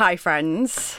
Hi, friends.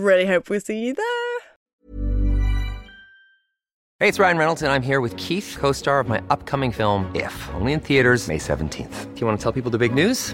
really hope we see you there. Hey, it's Ryan Reynolds, and I'm here with Keith, co star of my upcoming film, If, only in theaters, May 17th. Do you want to tell people the big news?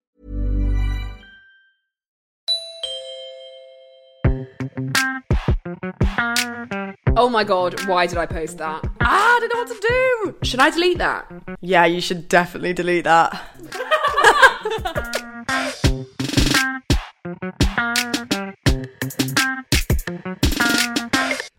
Oh my god, why did I post that? Ah, I don't know what to do. Should I delete that? Yeah, you should definitely delete that.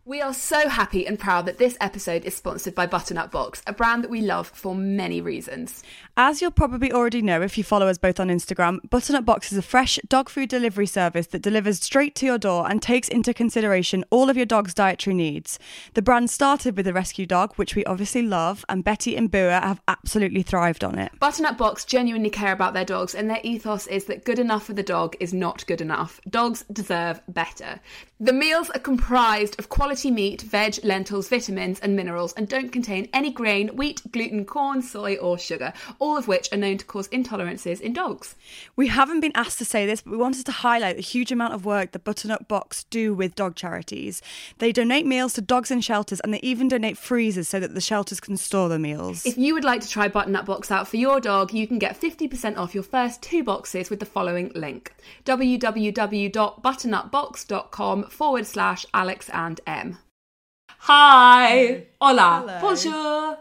We are so happy and proud that this episode is sponsored by Butternut Box, a brand that we love for many reasons. As you'll probably already know if you follow us both on Instagram, Butternut Box is a fresh dog food delivery service that delivers straight to your door and takes into consideration all of your dog's dietary needs. The brand started with a rescue dog, which we obviously love, and Betty and Bua have absolutely thrived on it. Butternut Box genuinely care about their dogs, and their ethos is that good enough for the dog is not good enough. Dogs deserve better. The meals are comprised of quality meat, veg, lentils, vitamins, and minerals, and don't contain any grain, wheat, gluten, corn, soy, or sugar, all of which are known to cause intolerances in dogs. We haven't been asked to say this, but we wanted to highlight the huge amount of work that Butternut Box do with dog charities. They donate meals to dogs in shelters, and they even donate freezers so that the shelters can store the meals. If you would like to try Butternut Box out for your dog, you can get 50% off your first two boxes with the following link www.butternutbox.com forward slash Alex and Em. Hi! Hola! Hello. Bonjour!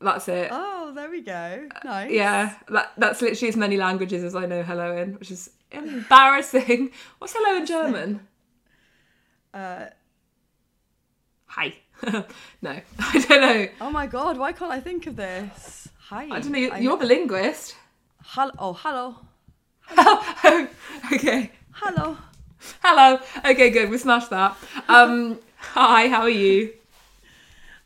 That's it. oh, there we go. Nice. Yeah, that, that's literally as many languages as I know hello in, which is embarrassing. What's hello in German? Uh, Hi. no, I don't know. oh my god, why can't I think of this? Hi. I don't know. You're, you're the linguist. Hel- oh, hello. okay. Hello. Hello. Okay, good. We smashed that. Um, hi, how are you?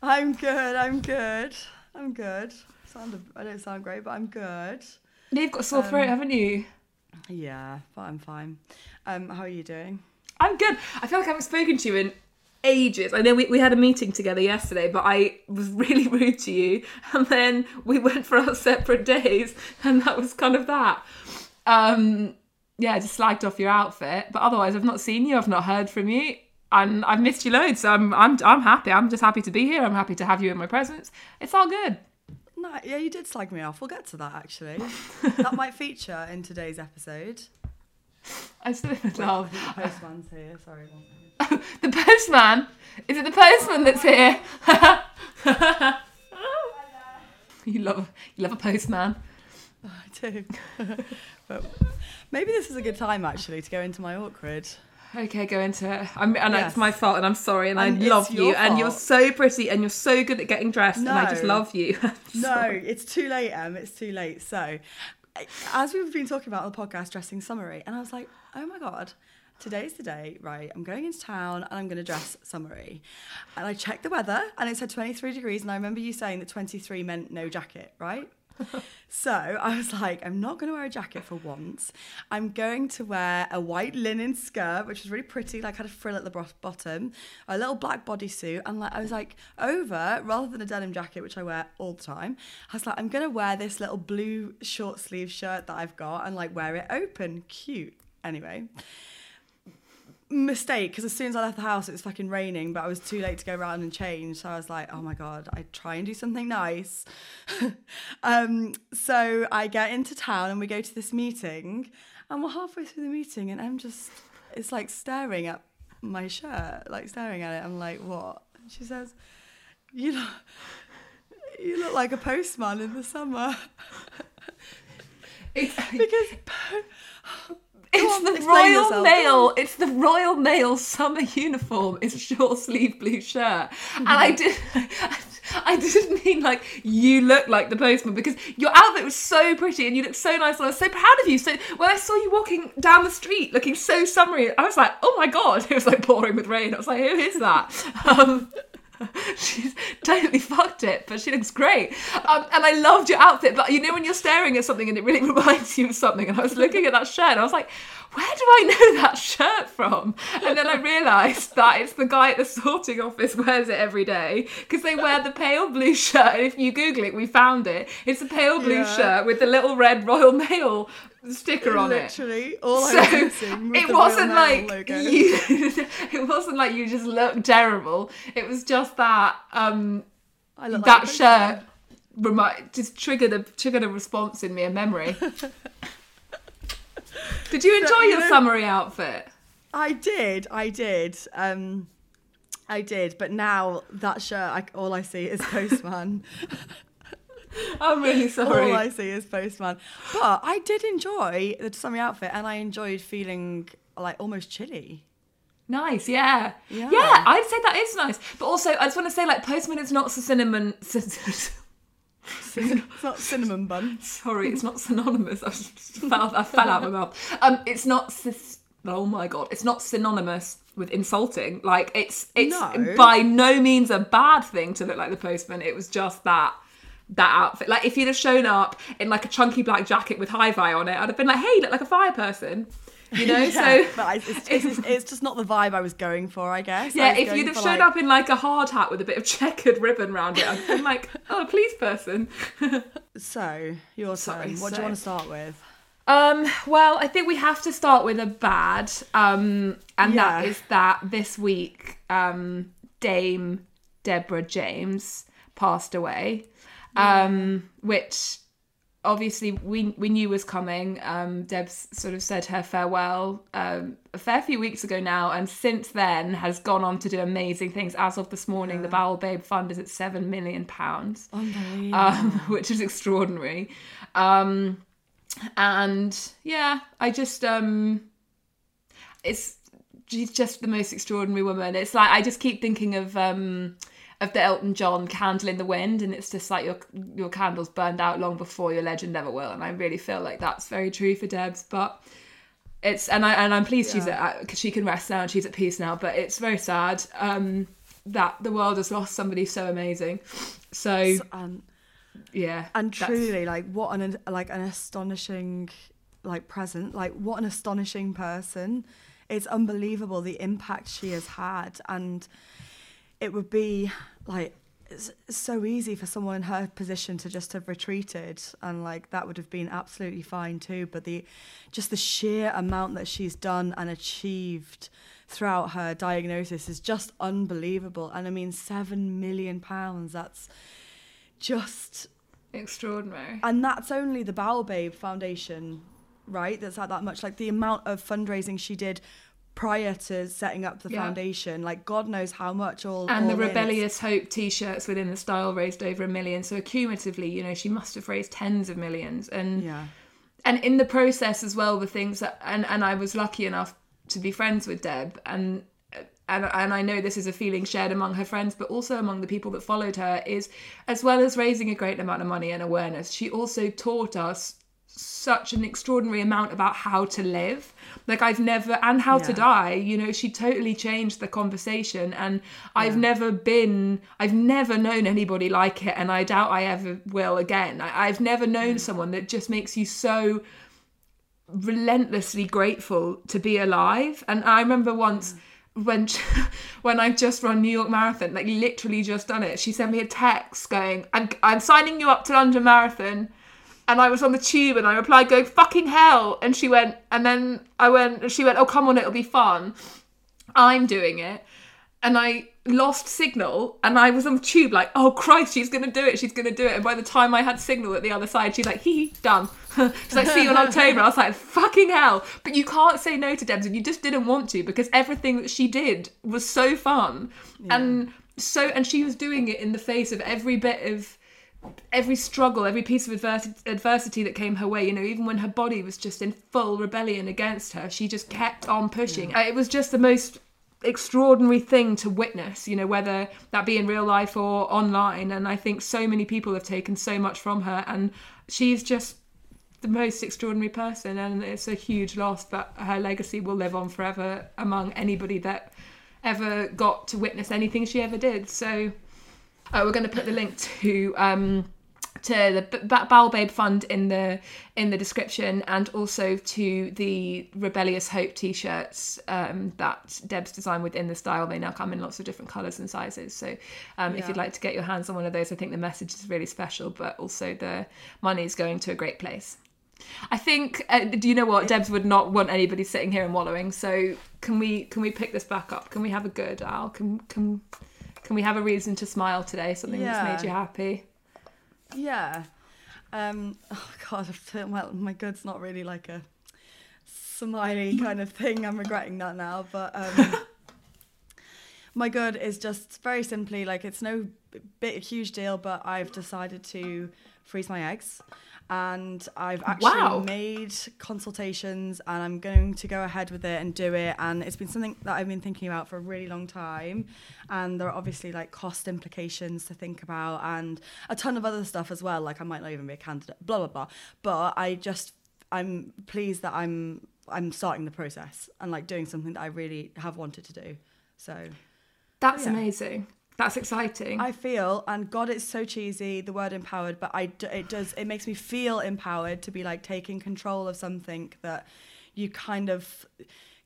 I'm good. I'm good. I'm good. Sound I don't sound great, but I'm good. You've got a sore throat, haven't you? Yeah, but I'm fine. Um, how are you doing? I'm good. I feel like I haven't spoken to you in ages. I know we, we had a meeting together yesterday, but I was really rude to you. And then we went for our separate days, and that was kind of that. Um, yeah, I just slagged off your outfit. But otherwise, I've not seen you, I've not heard from you. And I've missed you loads, so I'm, I'm, I'm happy. I'm just happy to be here. I'm happy to have you in my presence. It's all good. No, yeah, you did slag me off. We'll get to that actually. that might feature in today's episode. I still love The postman's here. Sorry. the postman. Is it the postman that's here? you love you love a postman. Oh, I do. but maybe this is a good time actually to go into my awkward. Okay, go into it. I'm, and Yes. it's my fault, and I'm sorry, and, And I love you, your and you're so pretty, and you're so good at getting dressed, and I just love you. No, it's too late, Em. It's too late. So, as we've been talking about on the podcast, dressing summery, and I was like, oh my god, today's the day, right? I'm going into town and I'm going to dress summery. And I checked the weather, and it said 23 degrees, and I remember you saying that 23 meant no jacket, right? So I was like, I'm not going to wear a jacket for once. I'm going to wear a white linen skirt, which was really pretty, like had a frill at the bottom, a little black bodysuit, and like I was like, over rather than a denim jacket, which I wear all the time. I was like, I'm going to wear this little blue short sleeve shirt that I've got and like wear it open, cute. Anyway, mistake because as soon as I left the house, it was fucking raining, but I was too late to go around and change. So I was like, oh my God, I try and do something nice. um, so I get into town and we go to this meeting, and we're halfway through the meeting, and I'm just, it's like staring at my shirt, like staring at it. I'm like, what? And she says, you know, look like a postman in the summer because it's on, the Royal yourself, Mail. It's the Royal Mail summer uniform. It's a short sleeve blue shirt, and I did. I didn't mean like you look like the postman because your outfit was so pretty and you looked so nice and I was so proud of you. So when I saw you walking down the street looking so summery, I was like, oh my god! It was like pouring with rain. I was like, who is that? Um, she's totally fucked it, but she looks great. Um, and I loved your outfit, but you know when you're staring at something and it really reminds you of something. And I was looking at that shirt and I was like, where do I know that shirt from? And then I realised that it's the guy at the sorting office wears it every day because they wear the pale blue shirt. And if you Google it, we found it. It's a pale blue Yeah. shirt with the little red Royal Mail sticker on it. literally all I So was missing was it wasn't like logo. you. it wasn't like you just looked terrible. It was just that um, I like that a shirt remi- just triggered a triggered a response in me, a memory. Did you enjoy you your know- summery outfit? I did, I did, um, I did. But now that shirt, I, all I see is postman. I'm really sorry. all I see is postman. But I did enjoy the summer outfit, and I enjoyed feeling like almost chilly. Nice, yeah. Yeah. yeah, I'd say that is nice. But also, I just want to say, like, postman is not cinnamon. It's not cinnamon bun. Sorry, it's not synonymous. I fell, I fell out of my mouth. Um, it's not. Oh my god, it's not synonymous with insulting. Like it's it's No. by no means a bad thing to look like the postman. It was just that that outfit. Like if you'd have shown up in like a chunky black jacket with high vi on it, I'd have been like, hey, you look like a fire person. You know, Yeah, so but I, it's, it's, it's just not the vibe I was going for, I guess. Yeah, was if you'd have shown like- up in like a hard hat with a bit of checkered ribbon around it, I'd have been like, oh, a police person. So, your Sorry, turn. What do you want to start with? Um, well, I think we have to start with a bad, um, and that Yeah. is that this week, um, Dame Deborah James passed away, um, which obviously we we knew was coming. Um, Deb's sort of said her farewell um, a fair few weeks ago now, and since then has gone on to do amazing things. As of this morning, the Bowel Babe Fund is at seven million pounds um, which is extraordinary. Um, and yeah, I just um, it's she's just the most extraordinary woman. It's like I just keep thinking of um of the Elton John "Candle in the Wind," and it's just like your your candle's burned out long before your legend ever will. And I really feel like that's very true for Debs, but. It's and I and I'm pleased she's at because she can rest now and she's at peace now. But it's very sad um, that the world has lost somebody so amazing. So and yeah, and truly like what an like an astonishing like present like what an astonishing person it's unbelievable the impact she has had and it would be like it's so easy for someone in her position to just have retreated and like that would have been absolutely fine too but the just the sheer amount that she's done and achieved throughout her diagnosis is just unbelievable and i mean 7 million pounds that's just extraordinary. and that's only the Bowel Babe Foundation, right? That's at that much. Like the amount of fundraising she did prior to setting up the Yeah. foundation, like God knows how much all. and the all in. rebellious hope t-shirts with In The Style raised over a million so cumulatively you know she must have raised tens of millions and Yeah. and in the process as well the things that and and i was lucky enough to be friends with deb and and, and I know this is a feeling shared among her friends, but also among the people that followed her, is as well as raising a great amount of money and awareness, she also taught us such an extraordinary amount about how to live. Like i've never and how to die you know she totally changed the conversation and i've never been i've never known anybody like it and i doubt i ever will again. I, i've never known mm. someone that just makes you so relentlessly grateful to be alive. And i remember once mm. when when I just run New York Marathon, like literally just done it, she sent me a text going, "I'm I'm signing you up to London Marathon," and I was on the tube and I replied, "Going fucking hell," and she went, and then I went, and she went, "Oh come on, it'll be fun." I'm doing it, and I lost signal, and I was on the tube like, "Oh Christ, she's gonna do it, she's gonna do it," and by the time I had signal at the other side, she's like, "Hee hee, done." She's like, "See you in October." I was like, "Fucking hell!" But you can't say no to Debs, and you just didn't want to because everything that she did was so fun, and so, and she was doing it in the face of every bit of every struggle, every piece of adversity, adversity that came her way, you know, even when her body was just in full rebellion against her, she just kept on pushing. Uh, It was just the most extraordinary thing to witness, you know, whether that be in real life or online. And I think so many people have taken so much from her, and she's just the most extraordinary person. And it's a huge loss, but her legacy will live on forever among anybody that ever got to witness anything she ever did. So uh, we're going to put the link to um, to the B- B- Bowel Babe Fund in the in the description, and also to the Rebellious Hope T-shirts um, that Deb's designed with In The Style. They now come in lots of different colours and sizes. So um, if you'd like to get your hands on one of those, I think the message is really special, but also the money is going to a great place. I think. Uh, do you know what? Debs would not want anybody sitting here and wallowing. So can we can we pick this back up? Can we have a good Al? Can can can we have a reason to smile today? Something Yeah. that's made you happy. Yeah. Um, oh God, I've turned, well, my good's not really like a smiley kind of thing. I'm regretting that now, but um, my good is just very simply like it's no big huge deal, but I've decided to freeze my eggs. And I've actually Wow. made consultations and I'm going to go ahead with it and do it. And it's been something that I've been thinking about for a really long time. And there are obviously like cost implications to think about and a ton of other stuff as well. Like I might not even be a candidate, blah, blah, blah. But I just, I'm pleased that I'm, I'm starting the process and like doing something that I really have wanted to do. So That's yeah. amazing. That's exciting. I feel, and God, it's so cheesy, the word empowered, but I, it does, it makes me feel empowered to be like taking control of something that you kind of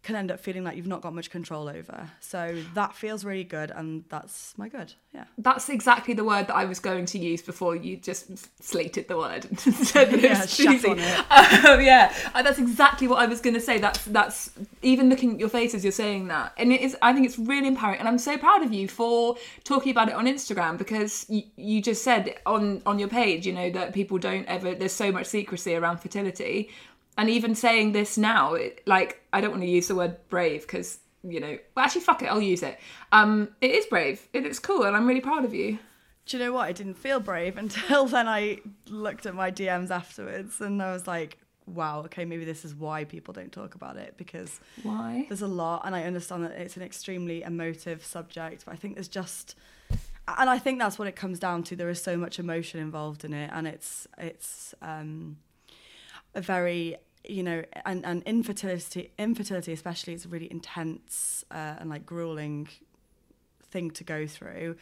can end up feeling like you've not got much control over. So that feels really good, and that's my good. Yeah. That's exactly the word that I was going to use before you just slated the word and said that Yeah, on it. Um, yeah, Uh, that's exactly what I was going to say. That's that's even looking at your face as you're saying that, and it is. I think it's really empowering, and I'm so proud of you for talking about it on Instagram because you, you just said on on your page, you know, that people don't ever. There's so much secrecy around fertility, and even saying this now, it, like I don't want to use the word brave because you know, well, actually, fuck it, I'll use it. Um, it is brave. It, it's cool, and I'm really proud of you. Do you know what? I didn't feel brave until then I looked at my DMs afterwards and I was like, wow, okay, maybe this is why people don't talk about it because Why? there's a lot and I understand that it's an extremely emotive subject, but I think there's just and I think that's what it comes down to. There is so much emotion involved in it and it's it's um a very you know and, and infertility infertility especially is a really intense uh, and like grueling thing to go through.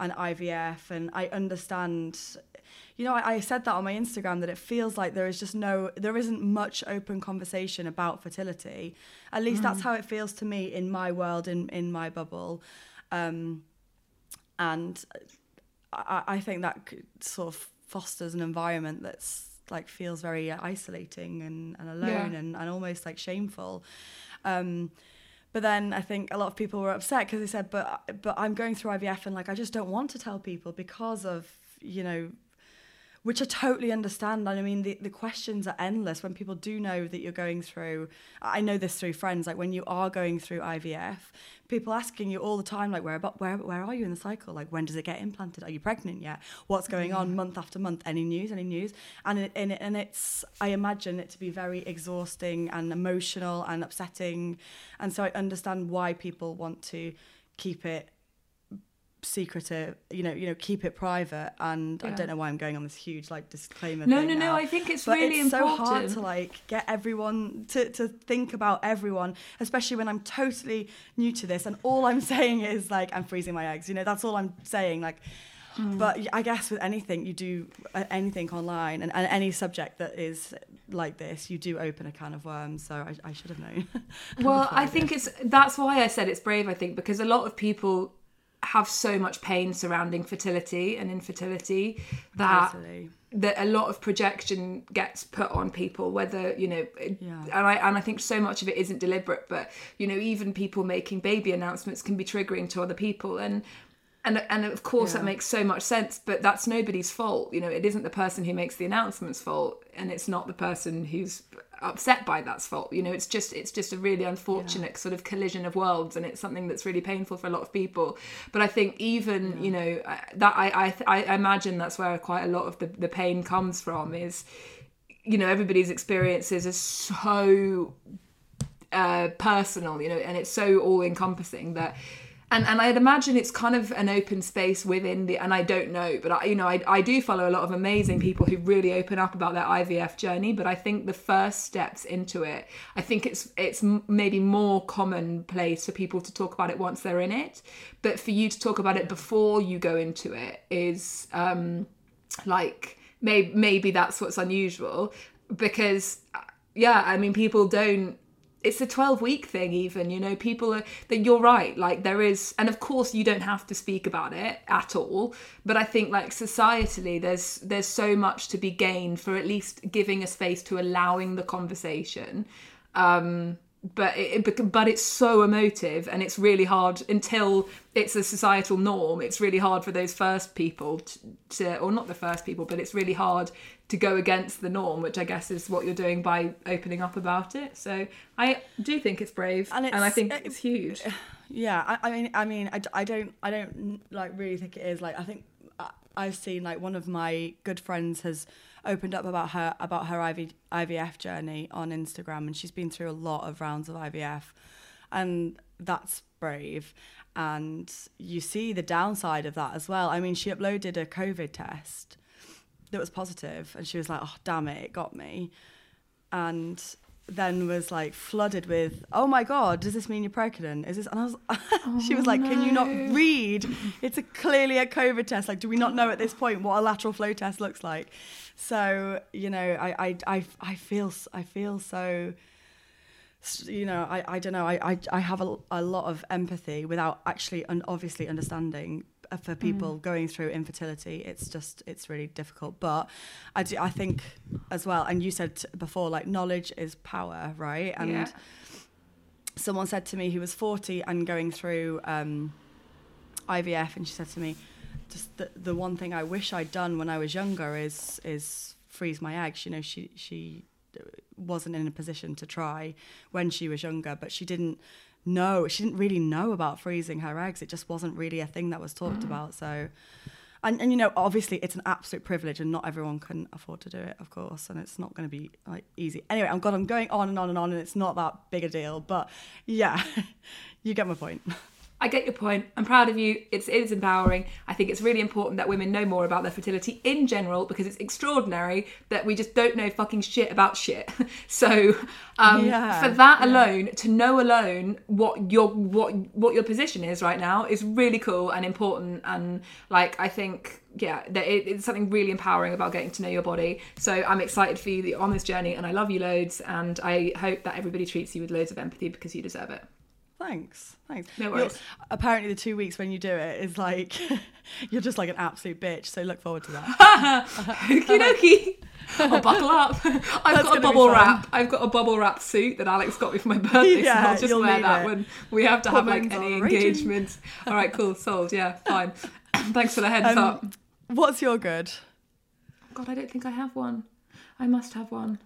And IVF and I understand you know I, I said that on my Instagram that it feels like there is just no there isn't much open conversation about fertility. At least that's how it feels to me in my world in in my bubble. Um and I, I think that sort of fosters an environment that's like feels very isolating and, and alone Yeah. and, and almost like shameful um but then I think a lot of people were upset because they said, "But but I'm going through IVF and like I just don't want to tell people because of you know." Which I totally understand. And I mean, the, the questions are endless when people do know that you're going through. I know this through friends. Like when you are going through IVF, people asking you all the time, like, where about where where are you in the cycle? Like, when does it get implanted? Are you pregnant yet? What's going on mm. month after month? Any news? Any news? And it, and, it, and it's I imagine it to be very exhausting and emotional and upsetting, and so I understand why people want to keep it secretive you know you know keep it private and i don't know why i'm going on this huge like disclaimer No, thing no, no, now. I think it's but really it's so hard to like get everyone to, to think about everyone especially when i'm totally new to this and all i'm saying is like i'm freezing my eggs you know that's all i'm saying like Hmm. but i guess with anything you do uh, anything online and, and any subject that is like this you do open a can of worms so i, I should have known Well, I think it's that's why I said it's brave. I think because a lot of people have so much pain surrounding fertility and infertility that Totally. that a lot of projection gets put on people whether you know Yeah. and I and I think so much of it isn't deliberate but you know even people making baby announcements can be triggering to other people and and and of course that makes so much sense but that's nobody's fault you know it isn't the person who makes the announcement's fault and it's not the person who's upset by that's fault. You know, it's just it's just a really unfortunate sort of collision of worlds, and it's something that's really painful for a lot of people. But I think even you know uh, that I I, I imagine that's where quite a lot of the the pain comes from is you know everybody's experiences are so uh, personal, you know, and it's so all encompassing that. And, and I'd imagine it's kind of an open space within the, and I don't know, but I, you know, I, I do follow a lot of amazing people who really open up about their IVF journey. But I think the first steps into it, I think it's it's maybe more commonplace for people to talk about it once they're in it, but for you to talk about it before you go into it is um, like maybe maybe that's what's unusual because yeah, I mean people don't it's a 12 week thing even you know people are that you're right like there is and of course you don't have to speak about it at all but i think like societally there's there's so much to be gained for at least giving a space to allowing the conversation um but it, but it's so emotive and it's really hard until it's a societal norm it's really hard for those first people to, to, or not the first people but it's really hard to go against the norm which i guess is what you're doing by opening up about it so i do think it's brave and, it's, and i think it's huge yeah I, I, mean i mean I, I don't i don't like really think it is like i think uh, i've seen like one of my good friends has opened up about her about her IV, IVF journey on Instagram, and she's been through a lot of rounds of IVF, and that's brave. And you see the downside of that as well. I mean, she uploaded a COVID test that was positive, and she was like, "Oh, damn it, it got me," and then was like flooded with, "Oh my god, does this mean you're pregnant? Is this?" And I was, oh, she was like, no. "Can you not oh, read? It's a clearly a COVID test. Like, do we not know at this point what a lateral flow test looks like?" So you know, I I I, I feel I feel so. You know, I, I don't know. I, I, I have a, a lot of empathy without actually and obviously understanding for people mm. going through infertility it's just it's really difficult but i do i think as well and you said before like knowledge is power right and yeah. someone said to me who was 40 and going through um, ivf and she said to me just the, the one thing i wish i'd done when i was younger is is freeze my eggs you know she she wasn't in a position to try when she was younger but she didn't know she didn't really know about freezing her eggs. It just wasn't really a thing that was talked mm. about so and, and you know obviously it's an absolute privilege and not everyone can afford to do it of course and it's not going to be like easy. Anyway i'm god i'm going on and on and on and it's not that big a deal but yeah you get my point I get your point. I'm proud of you. It's it is empowering. I think it's really important that women know more about their fertility in general because it's extraordinary that we just don't know fucking shit about shit. So um, yeah, for that yeah. alone, to know alone what your what what your position is right now is really cool and important. And like I think yeah, that it, it's something really empowering about getting to know your body. So I'm excited for you on this journey, and I love you loads. And I hope that everybody treats you with loads of empathy because you deserve it. Thanks, thanks. No worries. You're, apparently, the two weeks when you do it is like you're just like an absolute bitch. So look forward to that. Okie dokie. I'll buckle up. I've got a bubble wrap. I've got a bubble wrap suit that Alex got me for my birthday, yeah, so I'll just wear that it. when we have to have like any engagements. All right, cool, sold. Yeah, fine. Thanks for the heads um, up. What's your good? God, I don't think I have one. I must have one.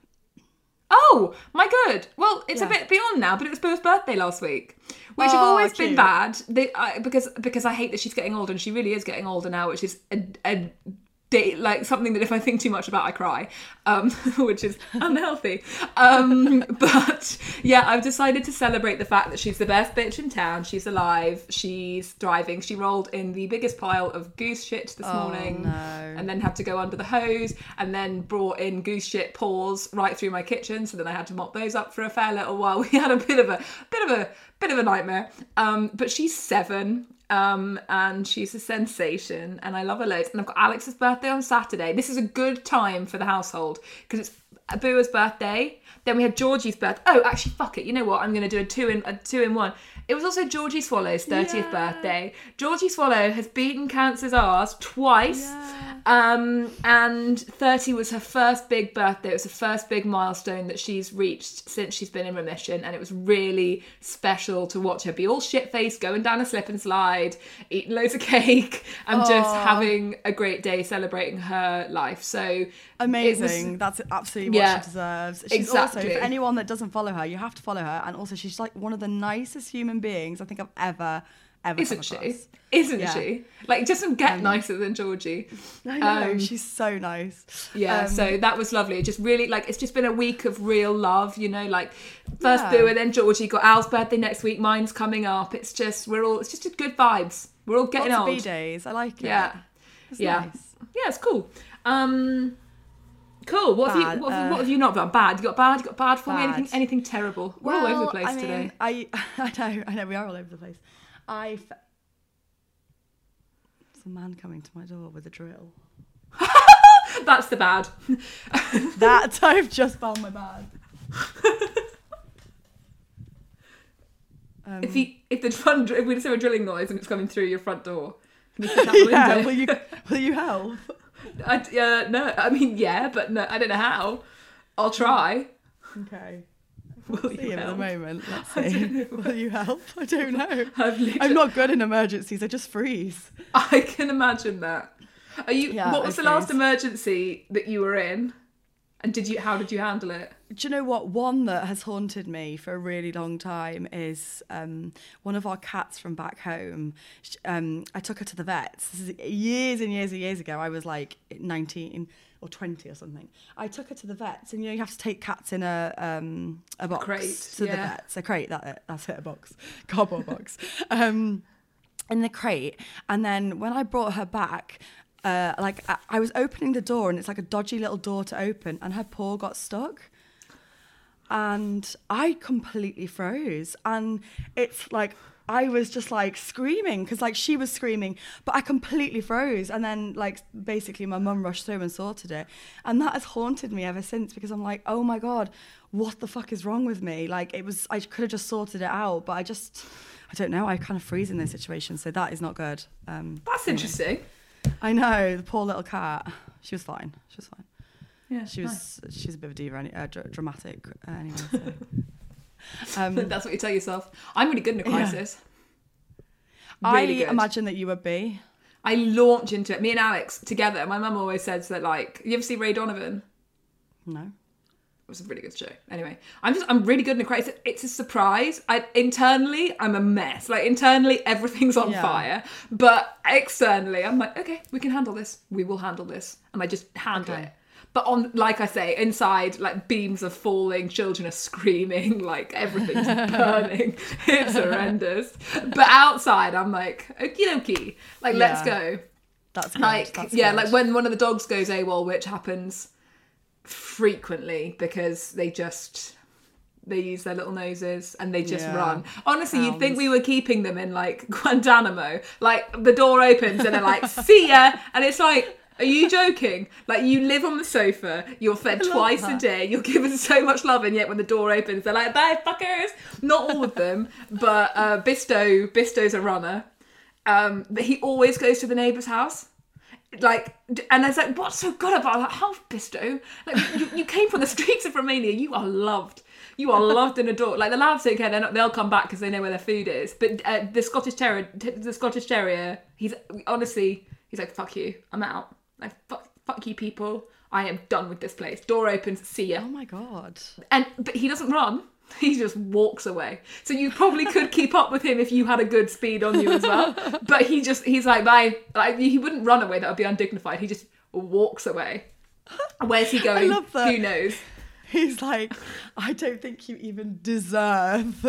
Oh, my good. Well, it's yeah. a bit beyond now, but it was Boo's birthday last week, which oh, have always cute. been bad. They, I, because because I hate that she's getting older, and she really is getting older now, which is a, a like something that if I think too much about, I cry, um, which is unhealthy. Um, but yeah, I've decided to celebrate the fact that she's the best bitch in town. She's alive. She's thriving. She rolled in the biggest pile of goose shit this oh, morning, no. and then had to go under the hose, and then brought in goose shit paws right through my kitchen. So then I had to mop those up for a fair little while. We had a bit of a bit of a bit of a nightmare. Um, but she's seven um, and she's a sensation, and I love her loads. And I've got Alex's birthday on Saturday. This is a good time for the household because it's Booa's birthday. Then we had Georgie's birth. Oh, actually, fuck it. You know what? I'm going to do a two in a two in one. It was also Georgie Swallow's 30th yeah. birthday. Georgie Swallow has beaten cancer's ass twice. Yeah. Um, and 30 was her first big birthday. It was the first big milestone that she's reached since she's been in remission. And it was really special to watch her be all shit faced, going down a slip and slide, eating loads of cake, and Aww. just having a great day celebrating her life. So amazing. Was, That's absolutely Yeah. she deserves. She's also Exactly. for anyone that doesn't follow her, you have to follow her. And also, she's like one of the nicest human beings I think I've ever ever Isn't she? Isn't Yeah. she? Like, doesn't get nicer than Georgie. I know Um, she's so nice. Yeah, Um, so that was lovely. It just really like it's just been a week of real love, you know, like first Yeah. Boo and then Georgie got Al's birthday next week, mine's coming up. It's just we're all it's just a good vibes. We're all getting lots old. B days. I like it. Yeah. It's yeah. nice. Yeah, it's cool. Um Cool. What have you what, have, uh, what have you not got? Bad. You got bad, you got bad for me? Anything anything terrible? We're all over the Well, place I mean, today. I I know, I know, we are all over the place. I. F- There's a man coming to my door with a drill. That's the bad. That I've just found my bad. Um, if he if the front if we just hear a drilling noise and it's coming through your front door, can you kick yeah, will you will you help? I, uh, no, I mean yeah, but no, I don't know how. I'll try. Okay. Will See you him at the help? moment. Let's see. Will you help? I don't know. Literally- I'm not good in emergencies. I just freeze. I can imagine that. Are you? Yeah, what was I the last emergency that you were in? And did you? How did you handle it? Do you know what? One that has haunted me for a really long time is um, one of our cats from back home. Um, I took her to the vets This is years and years and years ago. I was like 19 or 20 or something. I took her to the vets, and you know you have to take cats in a um, a box crate, to the yeah. vets. A crate. That it. That's it. A box. Cardboard box. Um, in the crate, and then when I brought her back. Uh, like I, I was opening the door and it's like a dodgy little door to open and her paw got stuck and I completely froze. And it's like I was just like screaming because like she was screaming, but I completely froze. And then like basically my mum rushed through and sorted it, and that has haunted me ever since because I'm like, oh my god, what the fuck is wrong with me? Like it was I could have just sorted it out, but I just. I don't know. I kind of freeze in those situations, so that is not good. Um, That's interesting. I know the poor little cat. She was fine. She was fine. Yeah, She was. She's a bit of a diva, any, uh, dr- dramatic uh, anyway. So. um, That's what you tell yourself. I'm really good in a Yeah. crisis. I Really good. imagine that you would be. I launch into it. Me and Alex together. My mum always says that like, you ever see Ray Donovan? No. It was a really good show. Anyway, I'm just I'm really good in a crisis. It's a surprise. I internally I'm a mess. Like internally everything's on Yeah. fire, but externally I'm like, okay, we can handle this. We will handle this, and I just handle Okay. it. But on, like I say, inside, like beams are falling, children are screaming, like everything's burning. It's horrendous. But outside, I'm like, okie dokie, like let's go That's good. like That's yeah good. like when one of the dogs goes AWOL which happens frequently because they just they use their little noses and they just Yeah. run honestly you'd think we were keeping them in like Guantanamo like the door opens and they're like see ya and it's like are you joking? Like you live on the sofa, you're fed twice a day, you're given so much love, and yet when the door opens, they're like, "Bye, fuckers." Not all of them, but uh, Bisto, Bisto's a runner. Um, but he always goes to the neighbour's house like and I was like, what's so good about that? How Bisto? Like you, you came from the streets of Romania. You are loved. You are loved and adored. Like the labs don't care. They're not, they'll come back because they know where their food is. But uh, the Scottish Terrier, the Scottish Terrier, he's honestly, he's like, fuck you. I'm out. Like fuck, fuck you, people. I am done with this place. Door opens. See ya Oh my god. and but he doesn't run he just walks away. So you probably could keep up with him if you had a good speed on you as well. But he just he's like bye. Like he wouldn't run away. That would be undignified. He just walks away. Where's he going? who knows? He's like, I don't think you even deserve.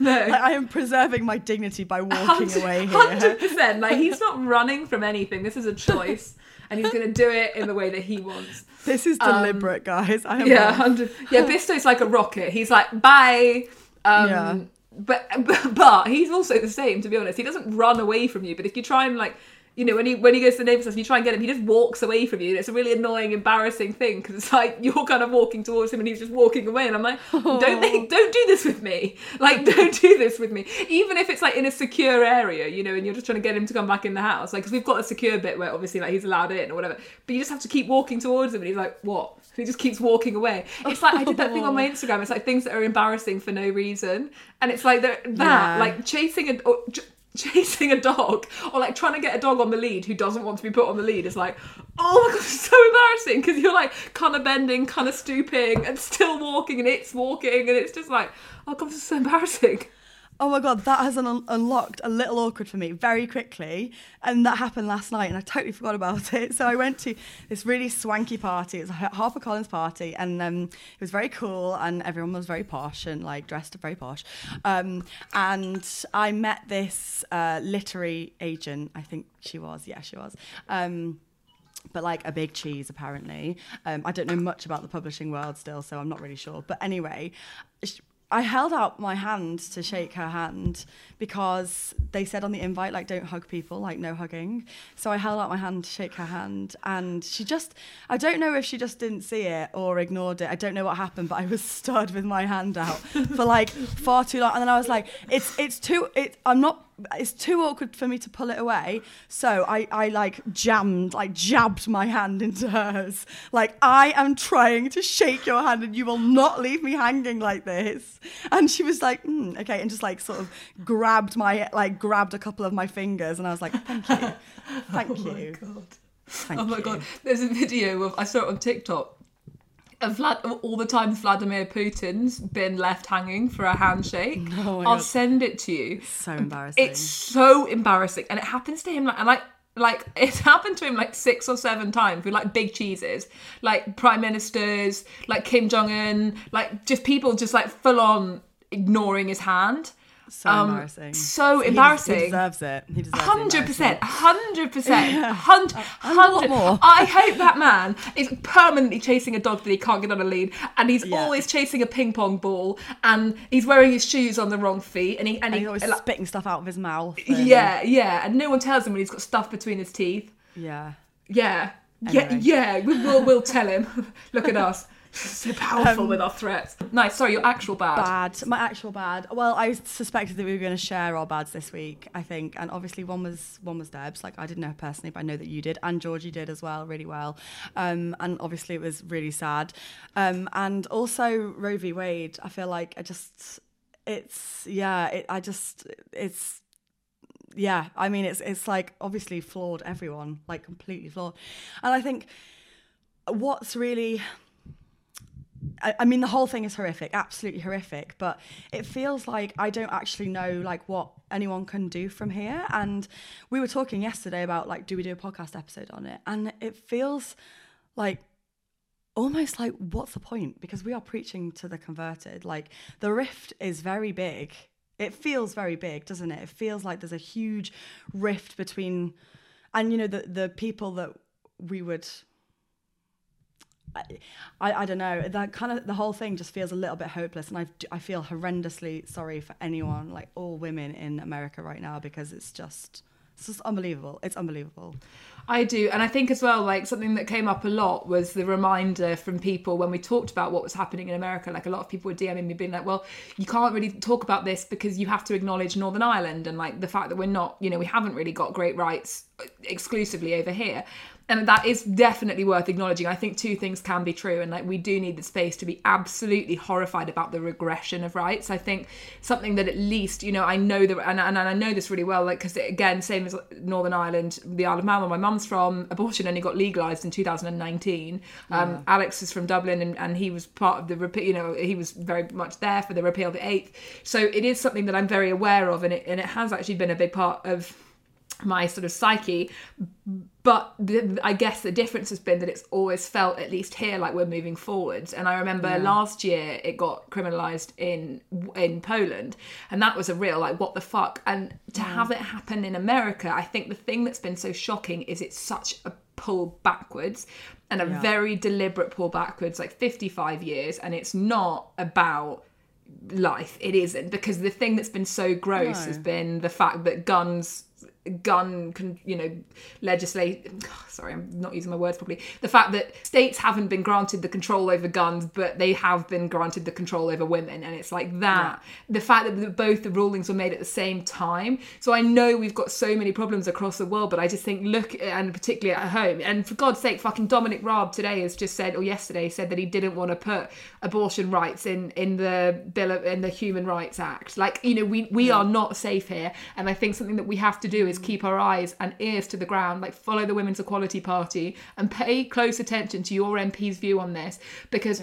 No. Like, I am preserving my dignity by walking Hundred- away here. 100% like he's not running from anything. This is a choice and he's going to do it in the way that he wants This is deliberate, guys. I am Um, yeah off. 100 yeah bisto's like a rocket he's like bye um Yeah. but, but but he's also the same to be honest he doesn't run away from you but if you try and like you know when he when he goes to the neighbour's house and you try and get him he just walks away from you and it's a really annoying embarrassing thing because it's like you're kind of walking towards him and he's just walking away and i'm like don't think, don't do this with me like don't do this with me even if it's like in a secure area you know and you're just trying to get him to come back in the house like because we've got a secure bit where obviously like he's allowed in or whatever but you just have to keep walking towards him and he's like what he just keeps walking away. It's like I did that thing on my Instagram. It's like things that are embarrassing for no reason, and it's like that, Yeah. like chasing a or, chasing a dog or like trying to get a dog on the lead who doesn't want to be put on the lead. Is like oh my god it's so embarrassing because you're like kind of bending kind of stooping and still walking and it's walking and it's just like oh god this is so embarrassing Oh my god, that has un- unlocked a little awkward for me very quickly, and that happened last night, and I totally forgot about it. So I went to this really swanky party. It was a Harper Collins party, and um, it was very cool, and everyone was very posh and like dressed very posh. Um, and I met this uh, literary agent. I think she was. Yeah, she was. Um, but like a big cheese apparently. Um, I don't know much about the publishing world still, so I'm not really sure. But anyway, sh- I held out my hand to shake her hand because they said on the invite like don't hug people, like no hugging. So I held out my hand to shake her hand, and she just I don't know if she just didn't see it or ignored it. I don't know what happened, but I was stood with my hand out for like far too long, and then I was like, it's it's too it. I'm not it's too awkward for me to pull it away. So I, I like jammed, like jabbed my hand into hers. Like, I am trying to shake your hand and you will not leave me hanging like this. And she was like, mm, okay. And just like sort of grabbed my, like grabbed a couple of my fingers. And I was like, thank you. Thank you. god Thank you. oh my you. god there's a video of I saw it on TikTok Vlad, all the times Vladimir Putin's been left hanging for a handshake. Oh I'll God. send it to you. So embarrassing. It's so embarrassing, and it happens to him like and like like it's happened to him like six or seven times with like big cheeses, like prime ministers, like Kim Jong Un, like just people just like full on ignoring his hand. So um, embarrassing. so He des- embarrassing. He deserves it. He deserves it. Hundred percent, hundred percent, hundred, and a lot hundred. more. I hope that man is permanently chasing a dog that he can't get on a lead, and he's Yeah. always chasing a ping pong ball, and he's wearing his shoes on the wrong feet, and he and, And he he's always like, spitting stuff out of his mouth. and- yeah, yeah, and no one tells him when he's got stuff between his teeth. Yeah. Yeah, yeah, yeah. We will, we'll tell him. Look at us, so powerful with our threats. Nice. Sorry, your actual bad. bad my actual bad well i suspected that we were going to share our bads this week i think and obviously one was one was deb's like i didn't know her personally but i know that you did and georgie did as well really well um and obviously it was really sad um and also roe v wade i feel like i just it's yeah it, i just it's yeah i mean it's it's like obviously flawed everyone like completely flawed and i think what's really I, I mean the whole thing is horrific absolutely horrific but it feels like i don't actually know like what anyone can do from here. And we were talking yesterday about like do we do a podcast episode on it? And it feels like almost like what's the point? Because we are preaching to the converted. Like the rift is very big. It feels very big doesn't it? It feels like there's a huge rift between and you know the the people that we would I, I, don't know that kind of the whole thing just feels a little bit hopeless and I, I feel horrendously sorry for anyone like all women in America right now because it's just it's just unbelievable it's unbelievable I do. And I think as well, like something that came up a lot was the reminder from people when we talked about what was happening in America. Like a lot of people were DMing me being like, well, you can't really talk about this because you have to acknowledge Northern Ireland and like the fact that we're not, you know, we haven't really got great rights exclusively over here. And that is definitely worth acknowledging. I think two things can be true, and like we do need the space to be absolutely horrified about the regression of rights. I think something that at least you know I know that, and, and I know this really well, like because again, same as Northern Ireland, the Isle of Man, where my mum's from, abortion only got legalised in 2019. Um, Alex is from Dublin, and, and he was part of the repeal. You know, he was very much there for the repeal of the eighth. So it is something that I'm very aware of, and it and it has actually been a big part of my sort of psyche. But the, i guess the difference has been that it's always felt at least here like we're moving forwards and i remember last year it got criminalized in in poland and that was a real like what the fuck? And to have it happen in america i think the thing that's been so shocking is it's such a pull backwards and a very deliberate pull backwards like 55 years and it's not about life. It isn't because the thing that's been so gross No. has been the fact that guns gun, con, you know, legislate. Sorry, I'm not using my words properly. The fact that states haven't been granted the control over guns, but they have been granted the control over women, and it's like that. The fact that both the rulings were made at the same time. So I know we've got so many problems across the world, but I just think look, and particularly at home, and for God's sake, fucking Dominic Raab today has just said, or yesterday said that he didn't want to put abortion rights in in the bill of, in the Human Rights Act. Like you know, we we are not safe here, and I think something that we have to do is keep our eyes and ears to the ground, like follow the Women's Equality Party and pay close attention to your MP's view on this because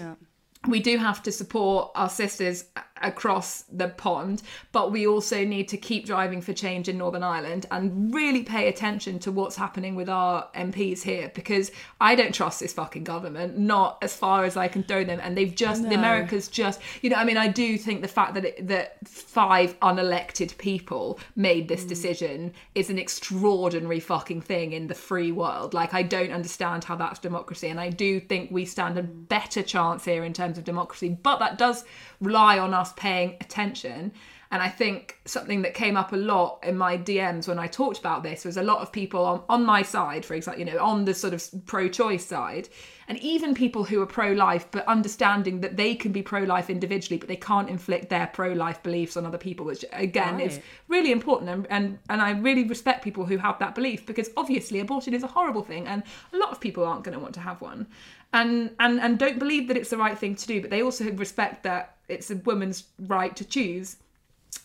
we do have to support our sisters across the pond, but we also need to keep driving for change in Northern Ireland and really pay attention to what's happening with our MPs here because I don't trust this fucking government, not as far as I can throw them. And they've just, the No. Americas just, you know, I mean, I do think the fact that it, that five unelected people made this mm. decision is an extraordinary fucking thing in the free world. Like, I don't understand how that's democracy, and I do think we stand a mm. better chance here in terms of democracy, but that does rely on us paying attention. And I think something that came up a lot in my DMs when I talked about this was a lot of people on, on my side, for example, you know, on the sort of pro choice side, and even people who are pro life, but understanding that they can be pro life individually, but they can't inflict their pro life beliefs on other people, which again is really important. And, and, and I really respect people who have that belief because obviously abortion is a horrible thing, and a lot of people aren't going to want to have one. And, and and don't believe that it's the right thing to do, but they also respect that it's a woman's right to choose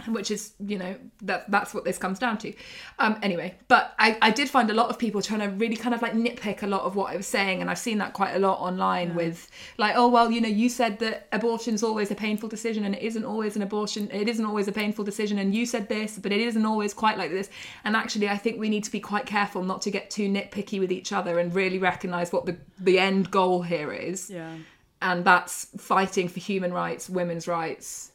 which is you know that that's what this comes down to. Um anyway but I, I did find a lot of people trying to really kind of like nitpick a lot of what i was saying and i've seen that quite a lot online with like oh well you know you said that abortion's always a painful decision and it isn't always an abortion it isn't always a painful decision and you said this but it isn't always quite like this. And actually i think we need to be quite careful not to get too nitpicky with each other and really recognize what the the end goal here is. Yeah. and that's fighting for human rights women's rights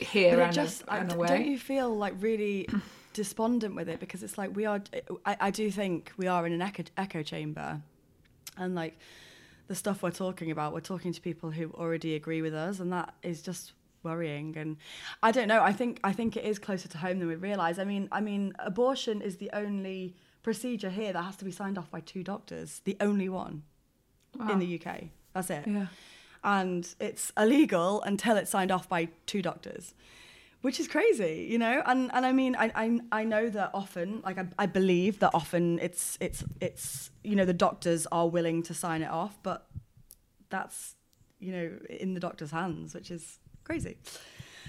here and, just, and away don't you feel like really despondent with it? Because it's like we are, I, I do think we are in an echo, echo chamber. And like the stuff we're talking about, we're talking to people who already agree with us. And that is just worrying. And I don't know, I think, I think it is closer to home than we realise. I mean, I mean, abortion is the only procedure here that has to be signed off by two doctors, the only one in the UK. That's it yeah and it's illegal until it's signed off by two doctors which is crazy you know? And and i mean i i, I know that often like I, I believe that often it's it's it's you know the doctors are willing to sign it off but that's you know in the doctor's hands which is crazy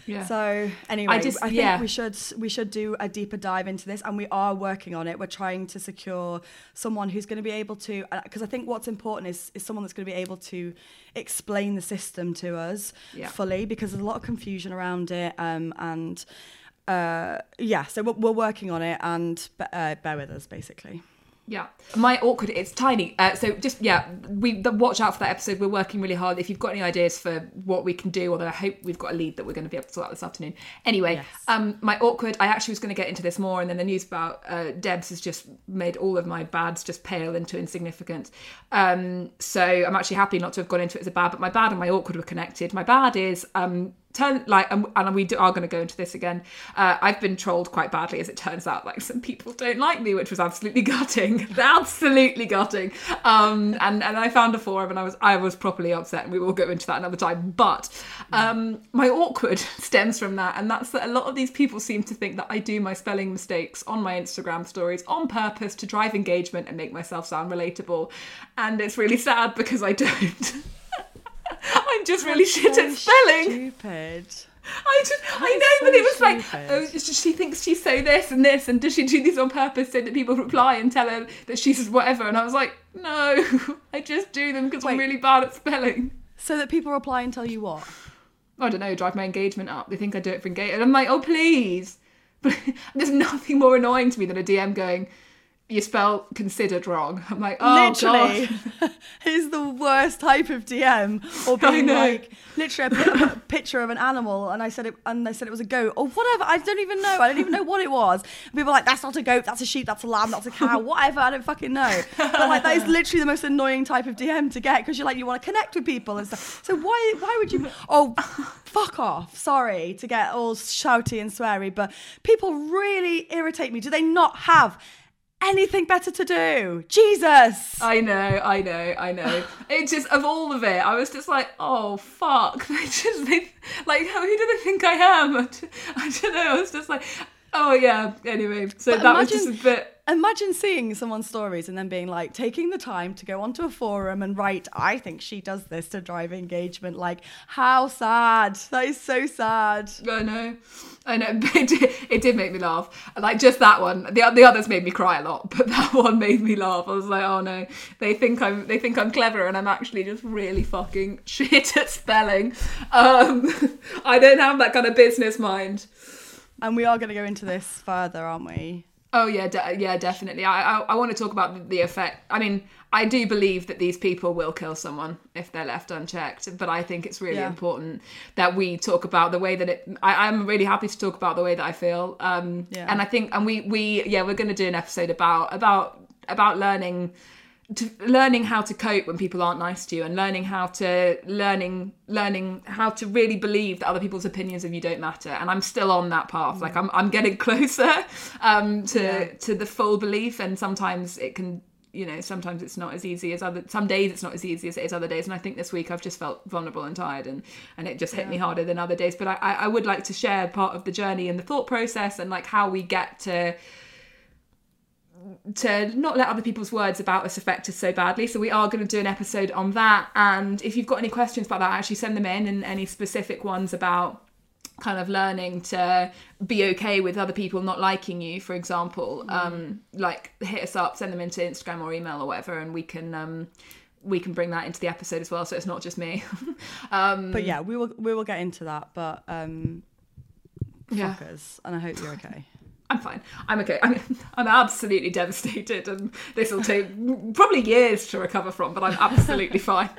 yeah so anyway, I, just- think yeah. we should we should do a deeper dive into this, and we are working on it. We're trying to secure someone who's going to be able to, because I think what's important is is someone that's going to be able to explain the system to us Yeah. fully, because there's a lot of confusion around it, um, and uh, yeah, so we're, we're working on it, and uh, bear with us, basically. Yeah, my awkward. It's tiny. Uh, so just yeah, we the, watch out for that episode. We're working really hard. If you've got any ideas for what we can do, although I hope we've got a lead that we're going to be able to sort out this afternoon. Anyway, Yes. um, my awkward. I actually was going to get into this more, and then the news about uh, Debs has just made all of my bads just pale into insignificance. Um, so I'm actually happy not to have gone into it as a bad, but my bad and my awkward were connected. My bad is um turn like um, and we do, are going to go into this again. Uh, i've been trolled quite badly as it turns out like some people don't like me which was absolutely gutting absolutely gutting. Um and and i found a forum and i was i was properly upset. And we will go into that another time. But um my awkward stems from that and that's that a lot of these people seem to think that i do my spelling mistakes on my instagram stories on purpose to drive engagement and make myself sound relatable. And it's really sad because i don't I'm just really shit So at spelling. Stupid. I just, I know, but it was like, oh, she thinks she's so this and this, and does she do these on purpose so that people reply and tell her that she's whatever? And I was like, no, I just do them because I'm really bad at spelling. So that people reply and tell you what? I don't know, drive my engagement up. They think I do it for engagement. And I'm like, oh, please. But there's nothing more annoying to me than a DM going, you spell considered wrong. I'm like, oh, Literally, God. it's the worst type of DM or being like literally a, pi- a picture of an animal and I said it and they said it was a goat or whatever. I don't even know. I don't even know what it was. And people were like, that's not a goat, that's a sheep, that's a lamb, that's a cow, whatever. I don't fucking know. But like that is literally the most annoying type of DM to get because you're like you want to connect with people and stuff. So why why would you? Oh, fuck off. Sorry to get all shouty and sweary, but people really irritate me. Do they not have? Anything better to do? Jesus! I know, I know, I know. It just of all of it, I was just like, oh fuck. They just they, like who do they think I am? I don't know. I was just like, oh yeah. Anyway, so But that was just a bit. Imagine seeing someone's stories and then being like, taking the time to go onto a forum and write, I think she does this to drive engagement. Like, how sad. That is so sad. I know, I know. But it did, it did make me laugh. Like just that one. The the others made me cry a lot, but that one made me laugh. I was like, oh no, they think I'm they think I'm clever, and I'm actually just really fucking shit at spelling. Um, I don't have that kind of business mind. And we are going to go into this further, aren't we? Oh yeah, de- yeah, definitely. I, I I want to talk about the, effect. I mean, I do believe that these people will kill someone if they're left unchecked, but I think it's really Yeah. important that we talk about the way that it. I, I'm really happy to talk about the way that I feel. Um, Yeah. and I think, and we we yeah, we're going to do an episode about about about learning. To, learning how to cope when people aren't nice to you and learning how to learning learning how to really believe that other people's opinions of you don't matter. And i'm still on that path. Like i'm, I'm getting closer um to Yeah. to the full belief. And sometimes it can you know sometimes it's not as easy as other some days it's not as easy as it is other days. And i think this week i've just felt vulnerable and tired and and it just hit me harder than other days. But I I would like to share part of the journey and the thought process and like how we get to to not let other people's words about us affect us so badly. So we are going to do an episode on that. And if you've got any questions about that, actually send them in and any specific ones about kind of learning to be okay with other people not liking you, for example. Um, like hit us up, send them into Instagram or email or whatever, and we can um, we can bring that into the episode as well. So it's not just me. um, But yeah, we will we will get into that. But um, yeah. fuckers, and I hope you're okay. I'm fine. I'm okay. I'm, I'm absolutely devastated, and this will take probably years to recover from, but I'm absolutely fine.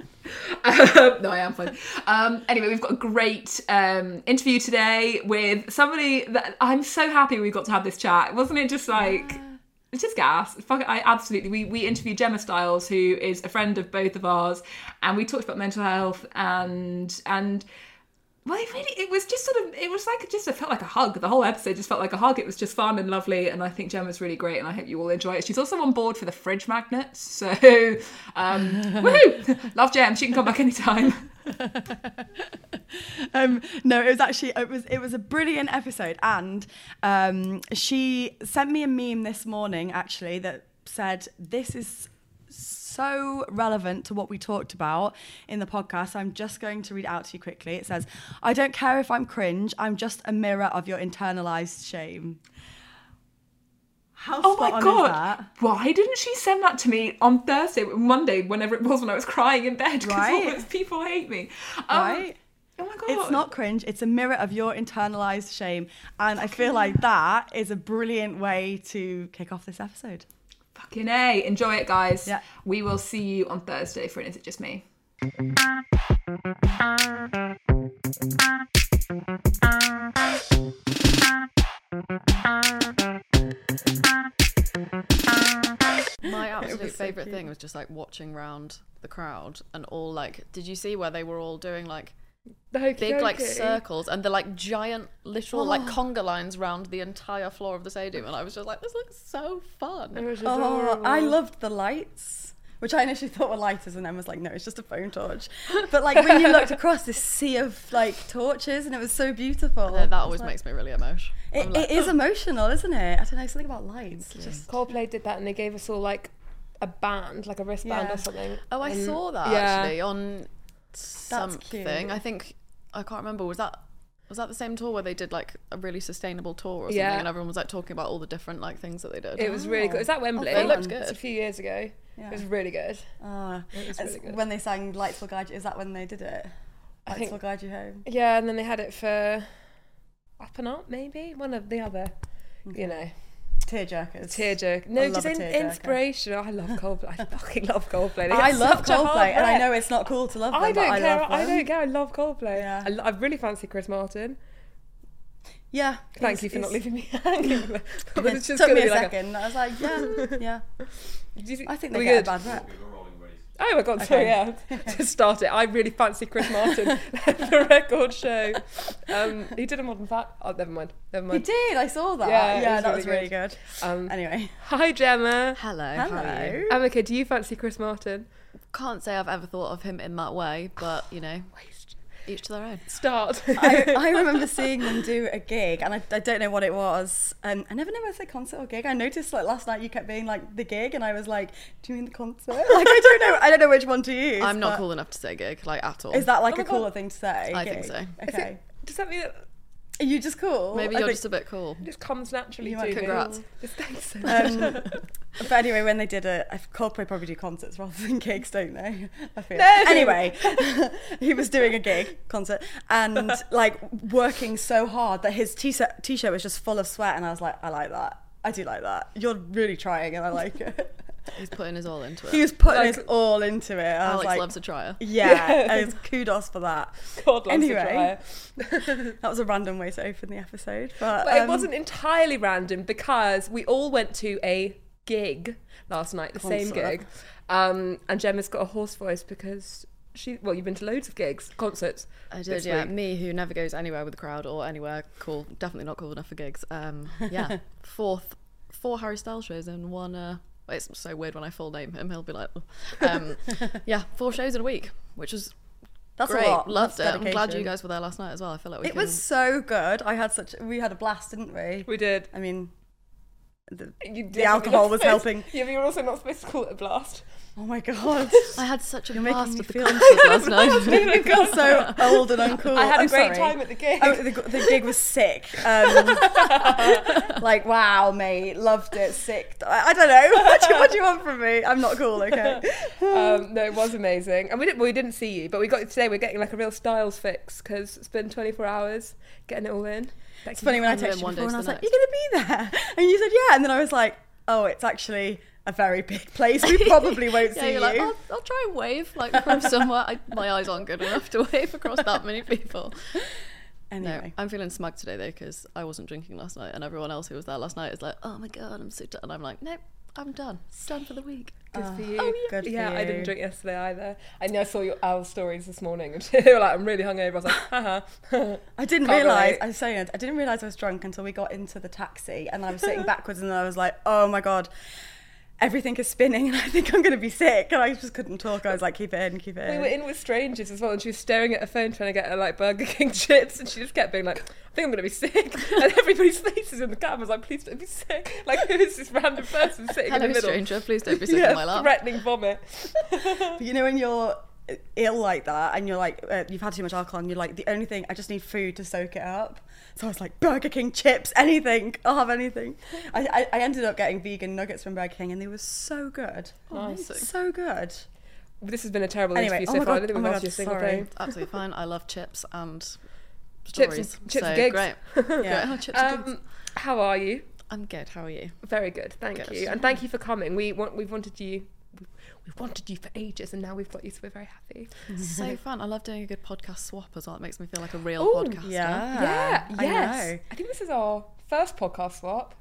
Um, no, I am fine. Um, anyway, we've got a great um, interview today with somebody that I'm so happy we got to have this chat. Wasn't it just like. It's just gas. Fuck it, I absolutely. We we interviewed Gemma Styles, who is a friend of both of ours, and we talked about mental health and and well, it really, it was just sort of, it was like, it just it felt like a hug. The whole episode just felt like a hug. It was just fun and lovely, and I think Gemma's really great, and I hope you all enjoy it. She's also on board for the fridge magnets, so um, woohoo! Love Gem. She can come back anytime. um, no, it was actually it was it was a brilliant episode, and um, she sent me a meme this morning actually that said this is so relevant to what we talked about in the podcast. I'm just going to read out to you quickly. It says, "I don't care if I'm cringe. I'm just a mirror of your internalized shame." How Oh my god! Why didn't she send that to me on Thursday, Monday, whenever it was when I was crying in bed because all Right. those people hate me? Um, Right? Oh my god! It's not cringe, it's a mirror of your internalized shame. And I feel like that is a brilliant way to kick off this episode. Fucking A. Enjoy it, guys. Yeah. We will see you on Thursday for an Is It Just Me? My absolute favorite thing was just like watching round the crowd and all like did you see where they were all doing like The hokey big like dokey. circles and the like giant literal like conga lines round the entire floor of the stadium and I was just like this looks so It fun. was Oh, adorable. I loved the lights, which I initially thought were lighters, and then was like, no, it's just a phone torch. But like when you looked across this sea of like torches, and it was so beautiful. And that always like- makes me really emotional. It, like, it is emotional, isn't it? I don't know, something about lights. Just Coldplay did that and they gave us all like a band, like a wristband Yeah. or something. Oh, I And- saw that yeah. actually on cute. something. I think I can't remember. Was that was that the same tour where they did like a really sustainable tour or something, Yeah. and everyone was like talking about all the different like things that they did? It was really good. Was that Wembley? Oh, It looked good. It's a few years ago. Yeah. It was really good. Ah, was really good. when they sang "Lights Will Guide You." Is that when they did it? I Lights think- will guide you home. Yeah, and then they had it for Up and Up, maybe one of the other. You know, Tearjerkers. Tearjerker. No, just a in, tearjerker. inspiration. I love Coldplay. I fucking love Coldplay. I love a Coldplay, and I know it's not cool to love them. I don't I care. Love I don't care. I love Coldplay. Yeah. I, lo- I really fancy Chris Martin. Yeah. Thank you for not leaving me hanging. It took me a like second. I was like, yeah, yeah. Do you think, I think they we get good? a bad rep. Oh my god, sorry, Okay. yeah. to start it, I really fancy Chris Martin for a record show. Um, he did a modern fact. Oh, never mind. Never You mind. did. I saw that. Yeah, Yeah, was that really was really good. good. Um, Anyway, Hi, Gemma. Hello. How are you? hello. Amika, do you fancy Chris Martin? Can't say I've ever thought of him in that way, but you know, each to their own. Start. I, I remember seeing them do a gig, and I, I don't know what it was. Um, I never know whether it's a concert or gig. I noticed like last night you kept being like the gig, and I was like, "Do you mean the concert?" Like I don't know. I don't know which one to use. I'm not cool enough to say gig, like at all. Is that like Oh a cooler God. thing to say? I think so. Okay. it, does that mean it Are you just cool? Maybe I you're think- just a bit cool. It just comes naturally You to might- me? Congrats. Just thanks so much. Um, but anyway, when they did a, Coldplay probably do concerts rather than gigs, don't they? I feel. No. Anyway, he was doing a gig concert and like working so hard that his t-shirt t-shirt was just full of sweat, and I was like, I like that. I do like that. You're really trying, and I like it. He's putting his all into it. he was putting Like- his all into it. I was Alex like, loves a trier. yeah, and kudos for that. God loves anyway. a dryer. That was a random way to open the episode, but, But it um, wasn't entirely random because we all went to a gig last night, the same gig. Um, and Gemma's got a hoarse voice because she, well, you've been to loads of gigs, concerts. I did, this yeah. week. Me, who never goes anywhere with the crowd or anywhere cool, definitely not cool enough for gigs. Um, yeah, fourth, four Harry Styles shows and one. Uh, it's so weird when I full name him. He'll be like, um, yeah, four shows in a week, which is that's great. a lot. Loved That's it. I'm glad you guys were there last night as well. I feel like we It can- was so good. I had such. We had a blast, didn't we? We did. I mean, the, You the alcohol was helping. Yeah, but you're also not supposed to call it a blast. Oh my god! I had such a You're blast me with the feel- concert last night. I feel so old and uncool. I had a I'm great sorry. time at the gig. Oh, the, the gig was sick. Um, like, wow, mate, loved it. Sick. I, I don't know. What do, you, what do you want from me? I'm not cool, okay? um, no, it was amazing, and we didn't. Well, we didn't see you, but we got today. We're getting like a real styles fix because it's been 24 hours getting it all in. It's funny when I texted you before and I was like, "You're gonna be there," and you said, "Yeah," and then I was like, "Oh, it's actually a very big place. We probably won't Yeah, see you." like, I'll, I'll try and wave like from somewhere. I, my eyes aren't good enough to wave across that many people. No, anyway, I'm feeling smug today though because I wasn't drinking last night, and everyone else who was there last night is like, "Oh my god, I'm so done," and I'm like, "Nope, I'm done. It's done for the week." Good for ah. you. Oh, yeah. Good for yeah, I didn't drink yesterday either. I know I saw your owl stories this morning, and they were like, "I'm really hungover." I was like, "Haha." I didn't Can't realize. I was saying, I didn't realize I was drunk until we got into the taxi, and I was sitting backwards, and I was like, "Oh my god." Everything is spinning, and I think I'm going to be sick. And I just couldn't talk. I was like, "Keep it in, keep it in. We were in with strangers as well, and she was staring at her phone trying to get her like Burger King chips, and she just kept being like, "I think I'm gonna be sick." And everybody's faces in the cab was like, "Please don't be sick." Like, who is this random person sitting Hello, in the middle, stranger. Please don't be sick yeah, in my lap. threatening vomit? But you know when you're ill like that and you're like uh, you've had too much alcohol and you're like the only thing I just need food to soak it up so I was like Burger King chips anything I'll have anything I, I, I ended up getting vegan nuggets from Burger King and they were so good Amazing. so good This has been a terrible Anyway, interview oh so my far. I don't think oh we've my asked you a God, single sorry. thing. Absolutely fine. I love chips and Chips stories. and- chips so gigs. great. Yeah. Great. Oh, chips and gigs. Um, how are you? I'm good. How are you? Very good, thank Good. you, and thank you for coming. We want, we've wanted you, we've wanted you for ages, and now we've got you, so we're very happy. so fun. I love doing a good podcast swap as well. It makes me feel like a real Ooh, podcaster. yeah yeah, I yes. know. I think this is our first podcast swap.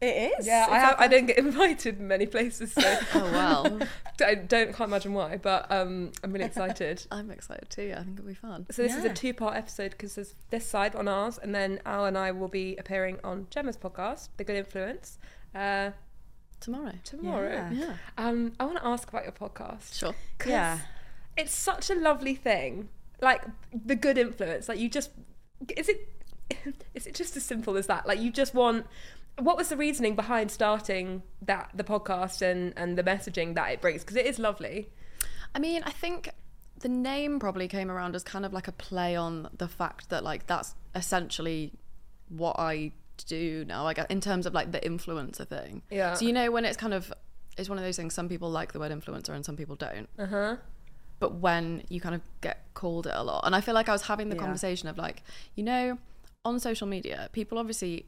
it is Yeah, I have. a- I don't get invited many places, so Oh wow. I don't can't imagine why. But um, I'm really excited. I'm excited too. Yeah, I think it'll be fun. So this is a two-part episode because there's this side on ours, and then Al and I will be appearing on Gemma's podcast, The Good Influence, uh, Tomorrow. tomorrow. Yeah. Yeah. Um, I want to ask about your podcast. Sure. Yeah. it's such a lovely thing. Like the good influence. Like you just is it is it just as simple as that? Like you just want what was the reasoning behind starting that the podcast and and the messaging that it brings because it is lovely. I mean, I think the name probably came around as kind of like a play on the fact that like that's essentially what I do now. Like in terms of like the influencer thing. Yeah. So you know when it's kind of it's one of those things. Some people like the word influencer and some people don't. Uh huh. But when you kind of get called it a lot, and I feel like I was having the Yeah. conversation of like, you know, on social media, people obviously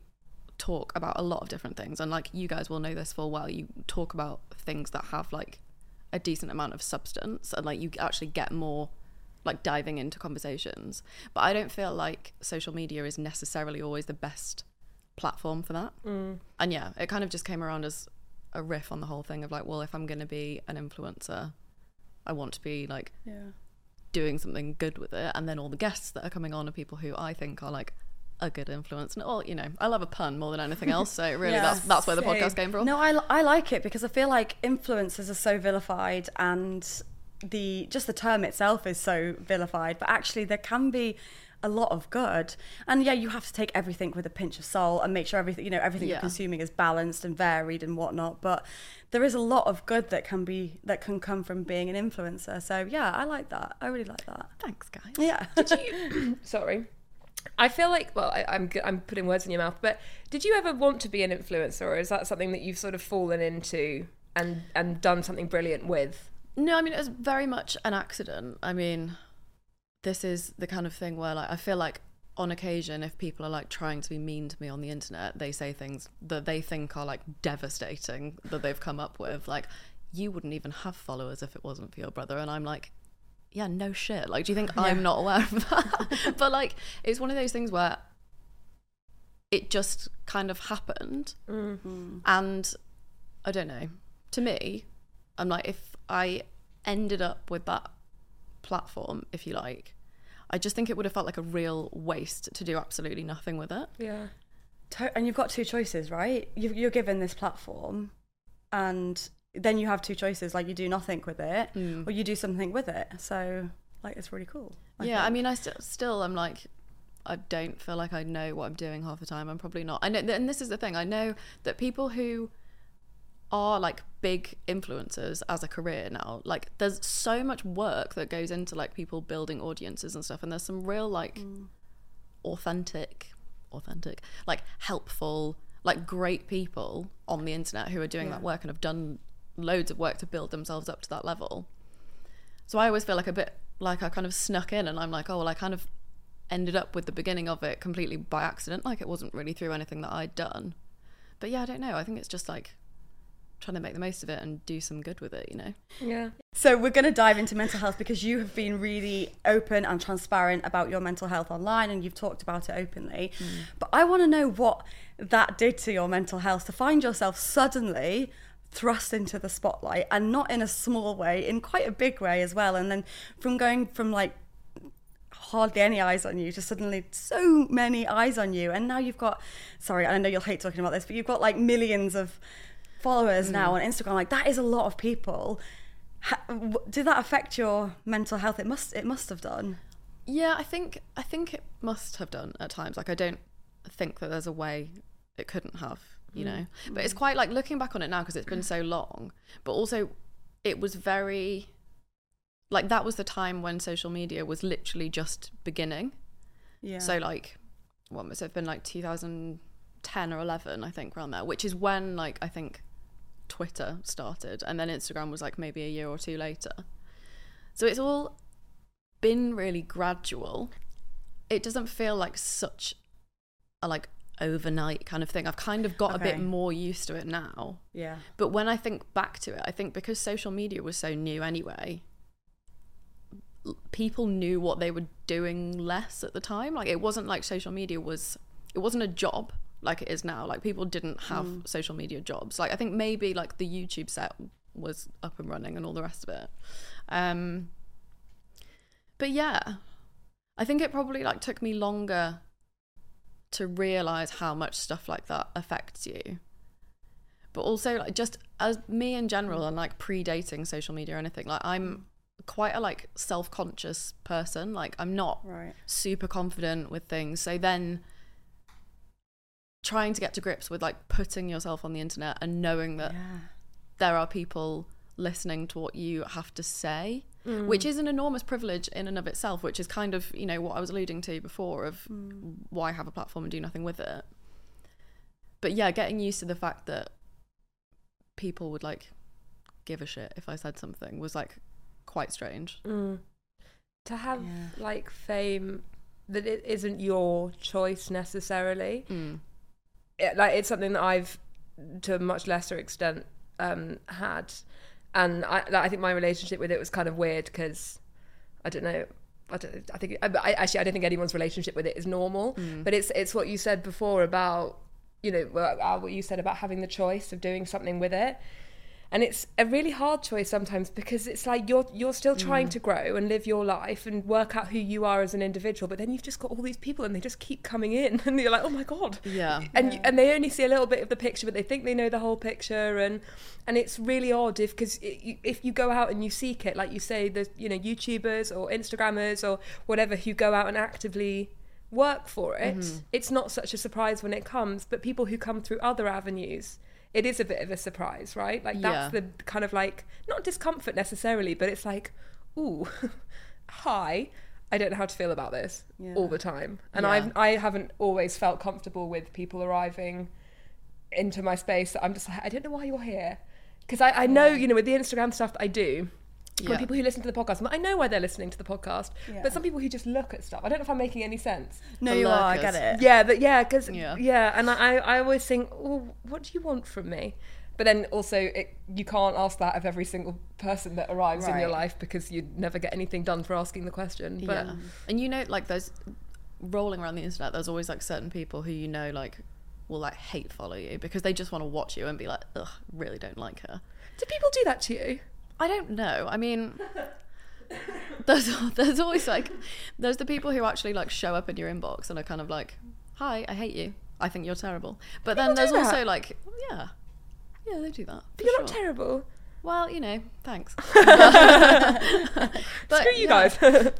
talk about a lot of different things and like you guys will know this full well you talk about things that have like a decent amount of substance and like you actually get more like diving into conversations but i don't feel like social media is necessarily always the best platform for that mm. and yeah it kind of just came around as a riff on the whole thing of like well if i'm going to be an influencer i want to be like Yeah. doing something good with it and then all the guests that are coming on are people who i think are like a good influence and all you know i love a pun more than anything else so really Yeah. that's that's where the Same. podcast came from No, I, I like it because I feel like influencers are so vilified and the just the term itself is so vilified, but actually there can be a lot of good. And yeah, you have to take everything with a pinch of salt and make sure everything you know everything you're consuming is balanced and varied and whatnot. But there is a lot of good that can be that can come from being an influencer. So yeah, I like that. I really like that. thanks guys Yeah. Sorry. I feel like, well, I, I'm, I'm putting words in your mouth, but did you ever want to be an influencer, or is that something that you've sort of fallen into and, and done something brilliant with? No, I mean it was very much an accident. I mean, this is the kind of thing where like I feel like on occasion if people are like trying to be mean to me on the internet, they say things that they think are like devastating that they've come up with. Like, you wouldn't even have followers if it wasn't for your brother. And I'm like, yeah, no shit. Like, do you think I'm not aware of that? but like, it's one of those things where it just kind of happened. Mm-hmm. And I don't know. To me, I'm like, if I ended up with that platform, if you like, I just think it would have felt like a real waste to do absolutely nothing with it. Yeah. And you've got two choices, right? you you're given this platform, and then you have two choices: like you do nothing with it, hmm. or you do something with it. So, like, it's really cool. I yeah, I mean, I st- still am like, I don't feel like I know what I'm doing half the time. I'm probably not. I know, and this is the thing. I know that people who are like big influencers as a career now, like there's so much work that goes into like people building audiences and stuff, and there's some real like mm. authentic, authentic, like helpful, like great people on the internet who are doing that work and have done loads of work to build themselves up to that level. So I always feel like a bit like I kind of snuck in and I'm like, oh, well, I kind of ended up with the beginning of it completely by accident. Like it wasn't really through anything that I'd done. But yeah, I don't know. I think it's just like trying to make the most of it and do some good with it, you know? Yeah. So we're going to dive into mental health because you have been really open and transparent about your mental health online and you've talked about it openly. Mm. But I want to know what that did to your mental health to find yourself suddenly thrust into the spotlight and not in a small way, in quite a big way as well. And then from going from like hardly any eyes on you to suddenly so many eyes on you and now you've got sorry i know you'll hate talking about this but you've got like millions of followers now mm. on instagram like that is a lot of people ha- w- did that affect your mental health it must it must have done Yeah, I think I think it must have done at times. Like I don't think that there's a way it couldn't have, you know. Mm. But it's quite like looking back on it now because it's been so long. But also, it was very like that was the time when social media was literally just beginning. yeah So like, what must have been like 2010 or 11, I think, around there, which is when like I think Twitter started, and then Instagram was like maybe a year or two later. So it's all been really gradual. It doesn't feel like such a like overnight kind of thing. I've kind of got a bit more used to it now. yeah But when I think back to it, I think because social media was so new anyway, people knew what they were doing less at the time. Like it wasn't like social media was it wasn't a job like it is now. Like people didn't have social media jobs. Like I think maybe like the YouTube set was up and running and all the rest of it. Um but yeah, I think it probably like took me longer to realize how much stuff like that affects you but also like just as me in general and like predating social media or anything like i'm quite a like self-conscious person like i'm not right super confident with things so then trying to get to grips with like putting yourself on the internet and knowing that yeah there are people listening to what you have to say mm. which is an enormous privilege in and of itself which is kind of you know what i was alluding to before of mm. why have a platform and do nothing with it but yeah getting used to the fact that people would like give a shit if i said something was like quite strange Mm. To have Yeah. like fame that it isn't your choice necessarily. Mm. Mm. it, like it's something that I've to a much lesser extent um, had, and I, like, I think my relationship with it was kind of weird because I don't know. I, don't, I think I, I, actually I don't think anyone's relationship with it is normal, but it's it's what you said before about you know uh, what you said about having the choice of doing something with it and it's a really hard choice sometimes because it's like you're you're still trying mm. to grow and live your life and work out who you are as an individual but then you've just got all these people and they just keep coming in and you're like oh my god. Yeah. and and they only see a little bit of the picture but they think they know the whole picture and and it's really odd if because if you go out and you seek it like you say the you know youtubers or instagrammers or whatever who go out and actively work for it. Mm-hmm. It's not such a surprise when it comes but people who come through other avenues it is a bit of a surprise right? Like that's Yeah. the kind of like not discomfort necessarily but it's like ooh hi i don't know how to feel about this all the time. And Yeah. i've i haven't always felt comfortable with people arriving into my space. That i'm just like i don't know why you're here. Because I, I know you know with the instagram stuff that i do Yeah. people who listen to the podcast I know why they're listening to the podcast Yeah. but some people who just look at stuff i don't know if i'm making any sense No, The you are. I get it. yeah, but yeah, because Yeah. yeah. and I, I always think, oh, what do you want from me? But then also, it, you can't ask that of every single person that arrives in your life because you'd never get anything done for asking the question. But yeah. And you know, like those rolling around the internet, there's always like certain people who you know like will like hate follow you because they just want to watch you and be like, ugh, really don't like her. do people do that to you? I don't know. I mean, there's there's always like there's the people who actually like show up in your inbox and are kind of like, "Hi, I hate you. I think you're terrible." But then People do there's that? also like, yeah, yeah, they do that. But you're not sure. terrible. Well, you know, thanks. but Screw you yeah, guys.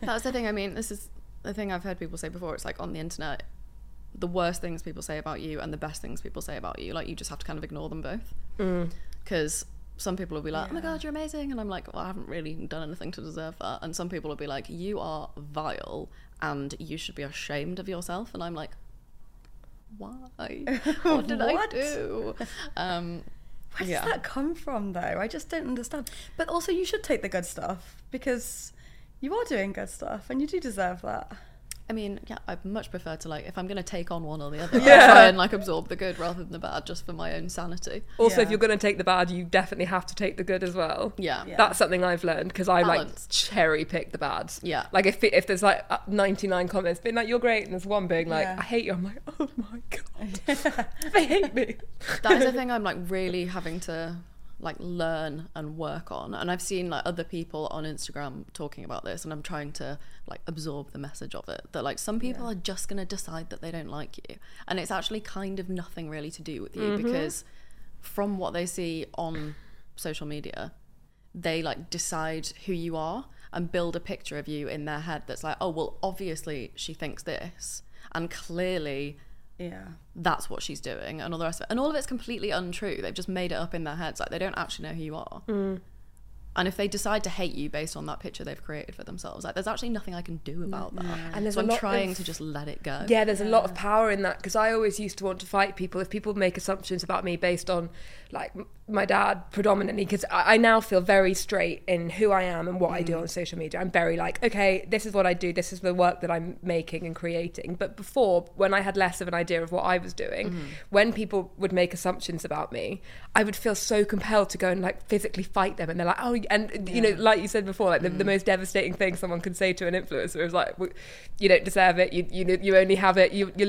That's the thing. I mean, this is the thing I've heard people say before. It's like on the internet, the worst things people say about you and the best things people say about you. Like you just have to kind of ignore them both. Mm. Because some people will be like, "Oh my god, you're amazing," and I'm like, "Well, I haven't really done anything to deserve that." And some people will be like, "You are vile, and you should be ashamed of yourself." And I'm like, "Why? What did I do?" Um, Where does yeah. that come from, though? I just don't understand. But also, you should take the good stuff because you are doing good stuff and you do deserve that. I mean, yeah, I'd much prefer to like if I'm gonna take on one or the other, Yeah. I'll try and like absorb the good rather than the bad, just for my own sanity. also, if you're going to take the bad, you definitely have to take the good as well. Yeah. Yeah. That's something I've learned because I like cherry pick the bads. Yeah. Like if if there's like uh, 99 comments being like you're great and there's one being like Yeah. I hate you, I'm like oh my god, they hate me. That is the thing I'm like really having to like learn and work on. And I've seen like other people on Instagram talking about this, and I'm trying to like absorb the message of it. That like some people are just gonna decide that they don't like you, and it's actually kind of nothing really to do with you mm-hmm. because from what they see on social media, they like decide who you are and build a picture of you in their head that's like, oh well, obviously she thinks this, and clearly Yeah. that's what she's doing and all the rest of it. And all of it's completely untrue. They've just made it up in their heads. Like they don't actually know who you are. Mm. And if they decide to hate you based on that picture they've created for themselves, like there's actually nothing I can do about that. And there's so a I'm lot trying of- to just let it go. Yeah, there's a lot of power in that because I always used to want to fight people if people make assumptions about me based on like m- my dad predominantly because I, I now feel very straight in who I am and what I do mm. on social media. I'm very like, okay, this is what I do, this is the work that I'm making and creating. But before, when I had less of an idea of what I was doing, mm-hmm. when people would make assumptions about me, I would feel so compelled to go and like physically fight them. And they're like, oh, and you know, like you said before, like the, the mm. most devastating thing someone can say to an influencer is like, "W- you don't deserve it. You you you only have it. You you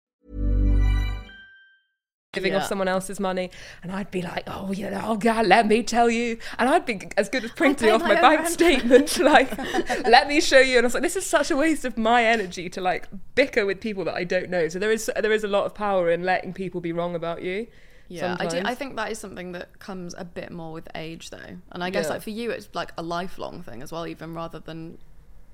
Living Yeah. off someone else's money, and I'd be like, "Oh, you know, oh God, let me tell you," and I'd be as good as printing off my my bank rent. statement, like, "Let me show you." And I was like, "This is such a waste of my energy to like bicker with people that I don't know." So there is there is a lot of power in letting people be wrong about you. Yeah, I do. I think that is something that comes a bit more with age, though. And I guess Yeah. like for you, it's like a lifelong thing as well, even rather than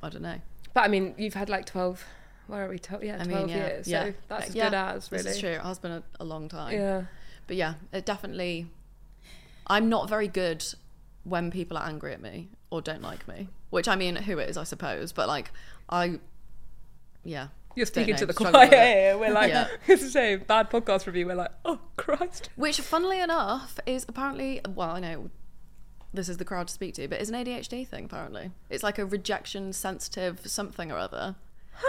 I don't know. But I mean, you've had like twelve. Where are we? 12, yeah, I twelve mean, yeah, years. yeah, So that's as yeah, good as really. This is true. It has been a, a long time. Yeah. But yeah, it definitely. I'm not very good when people are angry at me or don't like me, which I mean, who is, I suppose. But like, I, yeah. You're speaking know, to the choir it. here. We're like, Yeah. it's a shame. Bad podcast review. We're like, oh Christ. Which, funnily enough, is apparently well, I know this is the crowd to speak to, but it's an ADHD thing. Apparently, it's like a rejection sensitive something or other.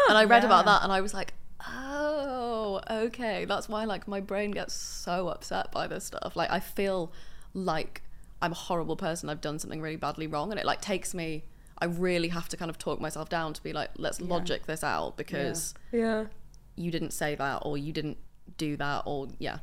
And I read about that, and I was like, oh, okay, that's why like my brain gets so upset by this stuff. Like I feel like I'm a horrible person. I've done something really badly wrong, and it like takes me. I really have to kind of talk myself down to be like, let's logic this out because Yeah. you didn't say that or you didn't do that or yeah.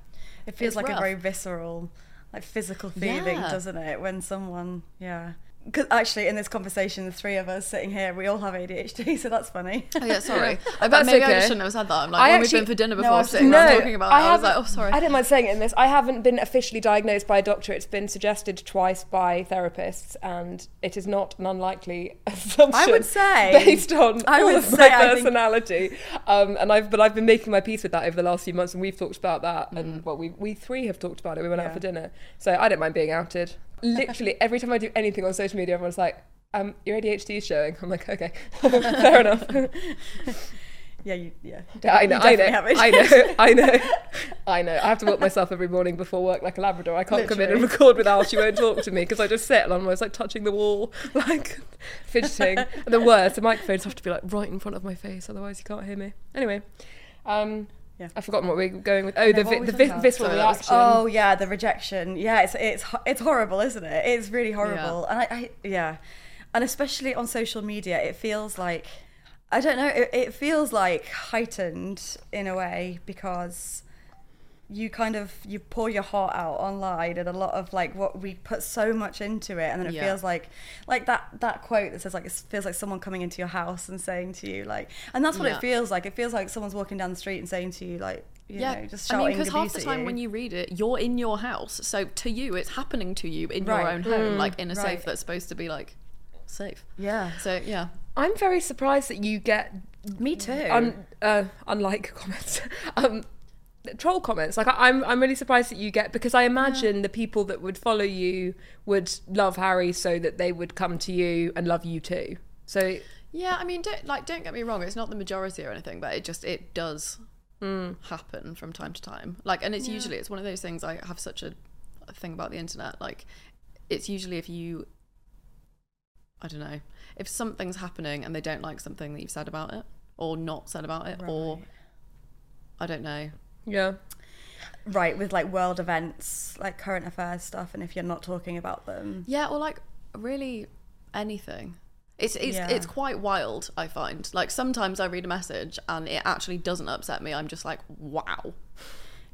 It feels It's like rough. a very visceral, like physical feeling, Yeah. doesn't it? When someone, yeah. Because actually, in this conversation, the three of us sitting here, we all have ADHD, so that's funny. Oh yeah, sorry. I, That's maybe I okay. just shouldn't have said that. I'm like, I when actually- we've been for dinner No, before, I was- sitting no, around talking about I it, I was like, haven't- oh sorry. I didn't mind saying it in this. I haven't been officially diagnosed by a doctor. It's been suggested twice by therapists, and it is not an unlikely assumption. I would say- based on I all would of say my I think- personality, um, and I've but I've been making my peace with that over the last few months, and we've talked about that, and Mm. well, we we three have talked about it. We went out for dinner, so I don't mind being outed. Literally every time I do anything on social media, everyone's like. Um, your ADHD is showing. I'm like, okay, fair enough. yeah, you, yeah. I know, I know, I know, I know, I know. I have to walk myself every morning before work like a Labrador. I can't come in and record with Al. She won't talk to me because I just sit and I'm always like touching the wall, like fidgeting. and the worst, the microphones have to be like right in front of my face, otherwise you can't hear me. Anyway, um, Yeah. I've forgotten what we we're going with. Oh, the what vi- the talking vis- about? visceral Sorry, was- reaction. Oh yeah, the rejection. Yeah, it's it's it's horrible, isn't it? It's really horrible, and I, I yeah, and especially on social media, it feels like I don't know. It, it feels like heightened in a way because you kind of you pour your heart out online and a lot of like what we put so much into it and then it Yeah. feels like like that that quote that says like it feels like someone coming into your house and saying to you like and that's what Yeah. it feels like it feels like someone's walking down the street and saying to you like you yeah, know just I shouting mean, because half the time you. when you read it, you're in your house, so to you, it's happening to you in your own home, like in a Right. safe that's supposed to be like safe. yeah So yeah, I'm very surprised that you get me too un, uh, unlike comments, um, troll comments. Like I, I'm, I'm really surprised that you get because I imagine the people that would follow you would love Harry so that they would come to you and love you too. So yeah. I mean, don't like don't get me wrong, it's not the majority or anything, but it just it does Mm. happen from time to time. Like, and it's usually it's one of those things. I have such a, a thing about the internet. Like, it's usually if you, I don't know, if something's happening and they don't like something that you've said about it or not said about it, or I don't know. Yeah, right with like world events like current affairs stuff and if you're not talking about them Yeah, or like really anything. It's it's Yeah. it's quite wild. I find like sometimes I read a message and it actually doesn't upset me. I'm just like, wow,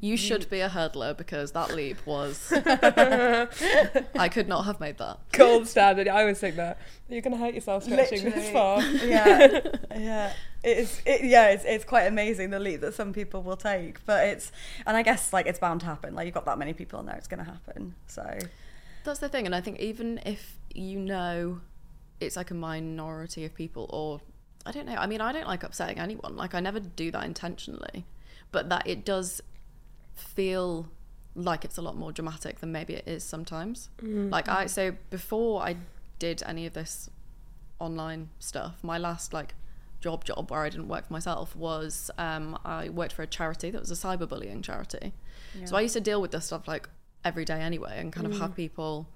you mm. should be a hurdler because that leap was. I could not have made that. gold standard. I always think that you're gonna hurt yourself stretching this Literally. far. yeah yeah it's it, yeah it's, it's quite amazing the leap that some people will take but it's and i guess like it's bound to happen like you've got that many people on there it's going to happen so That's the thing, and I think even if you know it's like a minority of people, or I don't know. I mean, I don't like upsetting anyone. Like I never do that intentionally, but that it does feel like it's a lot more dramatic than maybe it is sometimes. Like I so before I did any of this online stuff, my last like job job where I didn't work for myself was um, I worked for a charity that was a cyberbullying charity. So I used to deal with this stuff like every day anyway, and kind of have people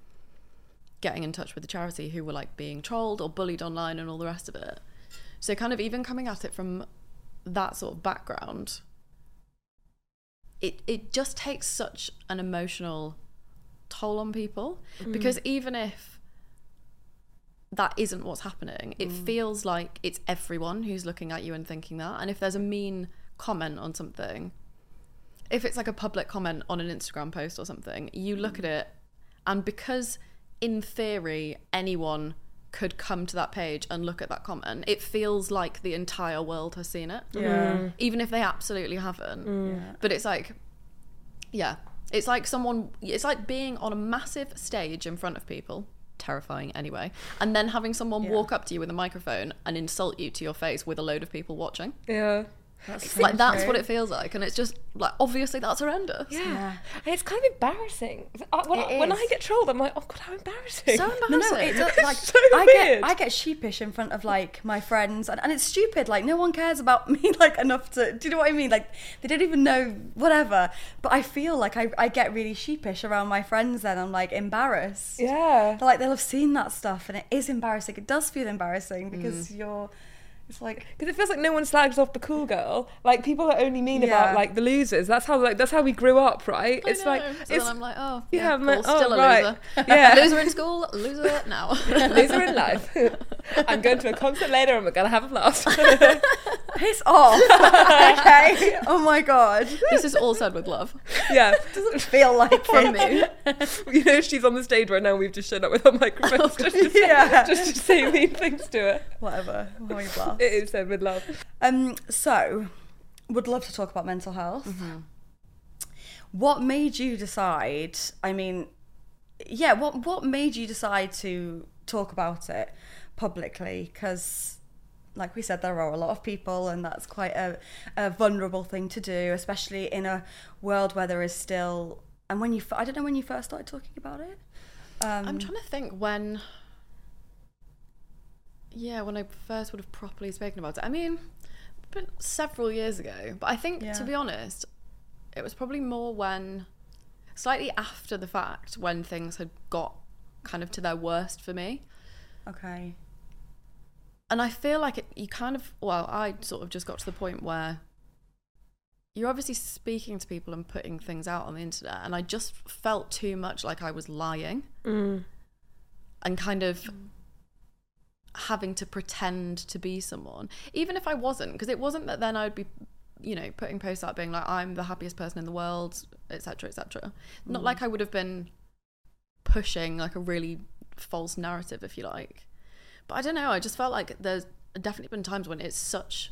getting in touch with the charity who were like being trolled or bullied online and all the rest of it. So kind of even coming at it from that sort of background, it it just takes such an emotional toll on people. Mm. Because even if that isn't what's happening it mm. feels like it's everyone who's looking at you and thinking that. And if there's a mean comment on something if it's like a public comment on an Instagram post or something, you look mm. at it, and because in theory anyone could come to that page and look at that comment, it feels like the entire world has seen it. Yeah. Mm. Even if they absolutely haven't. Mm. But it's like, yeah, it's like someone, it's like being on a massive stage in front of people. Terrifying anyway, and then having someone walk up to you with a microphone and insult you to your face with a load of people watching. Yeah. Like that's what it feels like, and it's just like obviously that's horrendous. Yeah. And it's kind of embarrassing. I- When, It I, when I get trolled, I'm like, oh god, how embarrassing. So embarrassing. no, it does, like so I weird. get I get sheepish in front of like my friends, and, and it's stupid. Like no one cares about me like enough to. Do you know what I mean? Like they don't even know whatever. But I feel like I, I get really sheepish around my friends. Then I'm like embarrassed. yeah. They're like they'll have seen that stuff, and it is embarrassing. It does feel embarrassing because Mm. you're. It's like Because it feels like no one slags off the cool girl. Like people are only mean Yeah. about like the losers. That's how like that's how we grew up, right? I it's know. like so it's I'm like, oh, yeah, yeah, I'm cool, like, oh, still a right. loser. Yeah. loser in school, loser now. loser in life. I'm going to a concert later and we're gonna have a blast. piss off. okay. Oh my god. this is all said with love yeah. Doesn't feel like from it. me. You know, she's on the stage right now. We've just showed up with our microphones just, to say, Yeah. just to say mean things to her. Whatever. I'm having a blast. It is said with love. Um, so, would love to talk about mental health. What made you decide? I mean, yeah, what what made you decide to talk about it publicly? Because, like we said, there are a lot of people, and that's quite a, a vulnerable thing to do, especially in a world where there is still. And when you, I don't know when you first started talking about it. Um, I'm trying to think when. Yeah, when I first would have properly spoken about it. I mean, been several years ago. But I think, Yeah. to be honest, it was probably more when, slightly after the fact, when things had got kind of to their worst for me. okay. And I feel like it, you kind of well, I sort of just got to the point where you're obviously speaking to people and putting things out on the internet, and I just felt too much like I was lying mm. and kind of having to pretend to be someone, even if I wasn't, because it wasn't that then I'd be, you know, putting posts out being like I'm the happiest person in the world, etc., etc. Not mm. like I would have been pushing like a really false narrative, if you like. But I don't know. I just felt like there's definitely been times when it's such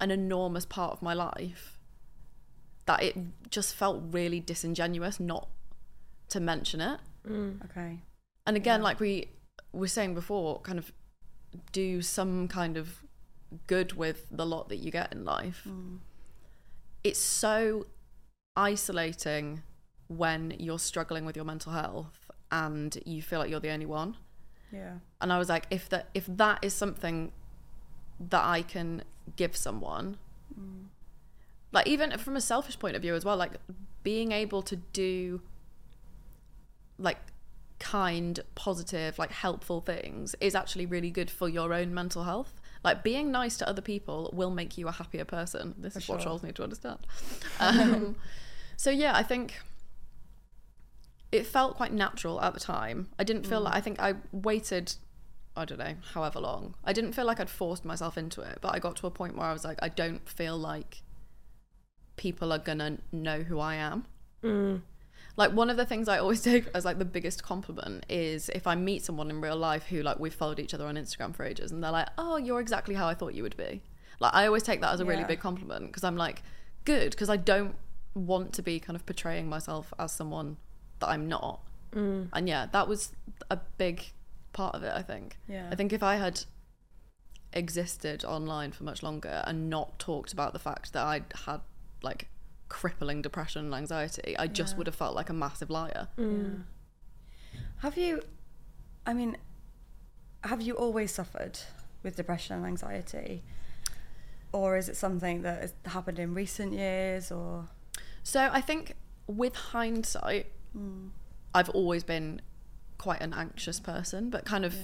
an enormous part of my life that it just felt really disingenuous not to mention it. Mm. Okay. And again, like we were saying before, kind of do some kind of good with the lot that you get in life. Mm. It's so isolating when you're struggling with your mental health and you feel like you're the only one Yeah. and I was like, if that if that is something that I can give someone, like even from a selfish point of view as well, like being able to do like kind, positive, like helpful things is actually really good for your own mental health. Like being nice to other people will make you a happier person. This is what sure. trolls need to understand. Um, so yeah, I think it felt quite natural at the time. I didn't feel like mm. I think I waited I don't know, however long. I didn't feel like I'd forced myself into it, but I got to a point where I was like I don't feel like people are going to know who I am. Mm. Like one of the things I always take as like the biggest compliment is if I meet someone in real life who like we've followed each other on Instagram for ages and they're like, "Oh, you're exactly how I thought you would be." Like I always take that as a really big compliment because I'm like, "Good," because I don't want to be kind of portraying myself as someone that I'm not. Mm. And yeah, that was a big part of it, I think. Yeah. I think if I had existed online for much longer and not talked about the fact that I'd had like crippling depression and anxiety, I just would have felt like a massive liar. Mm. Have you, I mean, have you always suffered with depression and anxiety? Or is it something that has happened in recent years or? So I think with hindsight, Mm. I've always been quite an anxious person, but kind of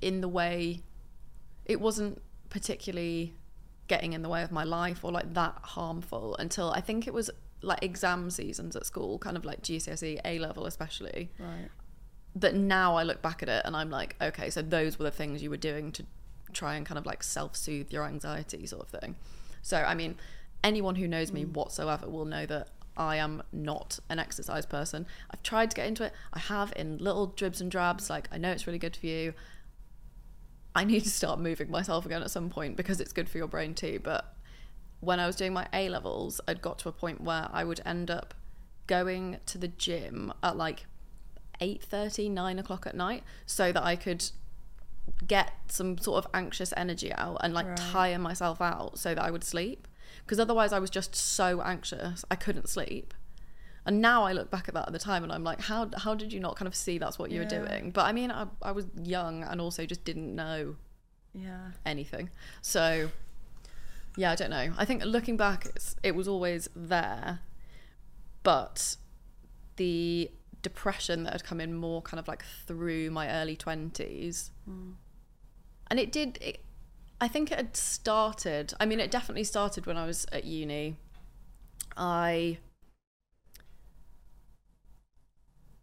in the way it wasn't particularly getting in the way of my life or like that harmful until I think it was like exam seasons at school, kind of like GCSE, A level especially. Right. That now I look back at it and I'm like, okay, so those were the things you were doing to try and kind of like self soothe your anxiety, sort of thing. So, I mean, anyone who knows me mm. whatsoever will know that I am not an exercise person. I've tried to get into it. I have in little dribs and drabs. Like, I know it's really good for you. I need to start moving myself again at some point because it's good for your brain too. But when I was doing my A levels, I'd got to a point where I would end up going to the gym at like 8.30, 9 o'clock at night so that I could get some sort of anxious energy out and like tire myself out so that I would sleep. Because otherwise I was just so anxious, I couldn't sleep. And now I look back at that at the time and I'm like, how how did you not kind of see that's what you were doing? But I mean, I, I was young and also just didn't know Yeah. anything. So, yeah, I don't know. I think looking back, it's, it was always there, but the depression that had come in more kind of like through my early twenties, hmm. and it did. It, I think it had started. I mean, it definitely started when I was at uni. I.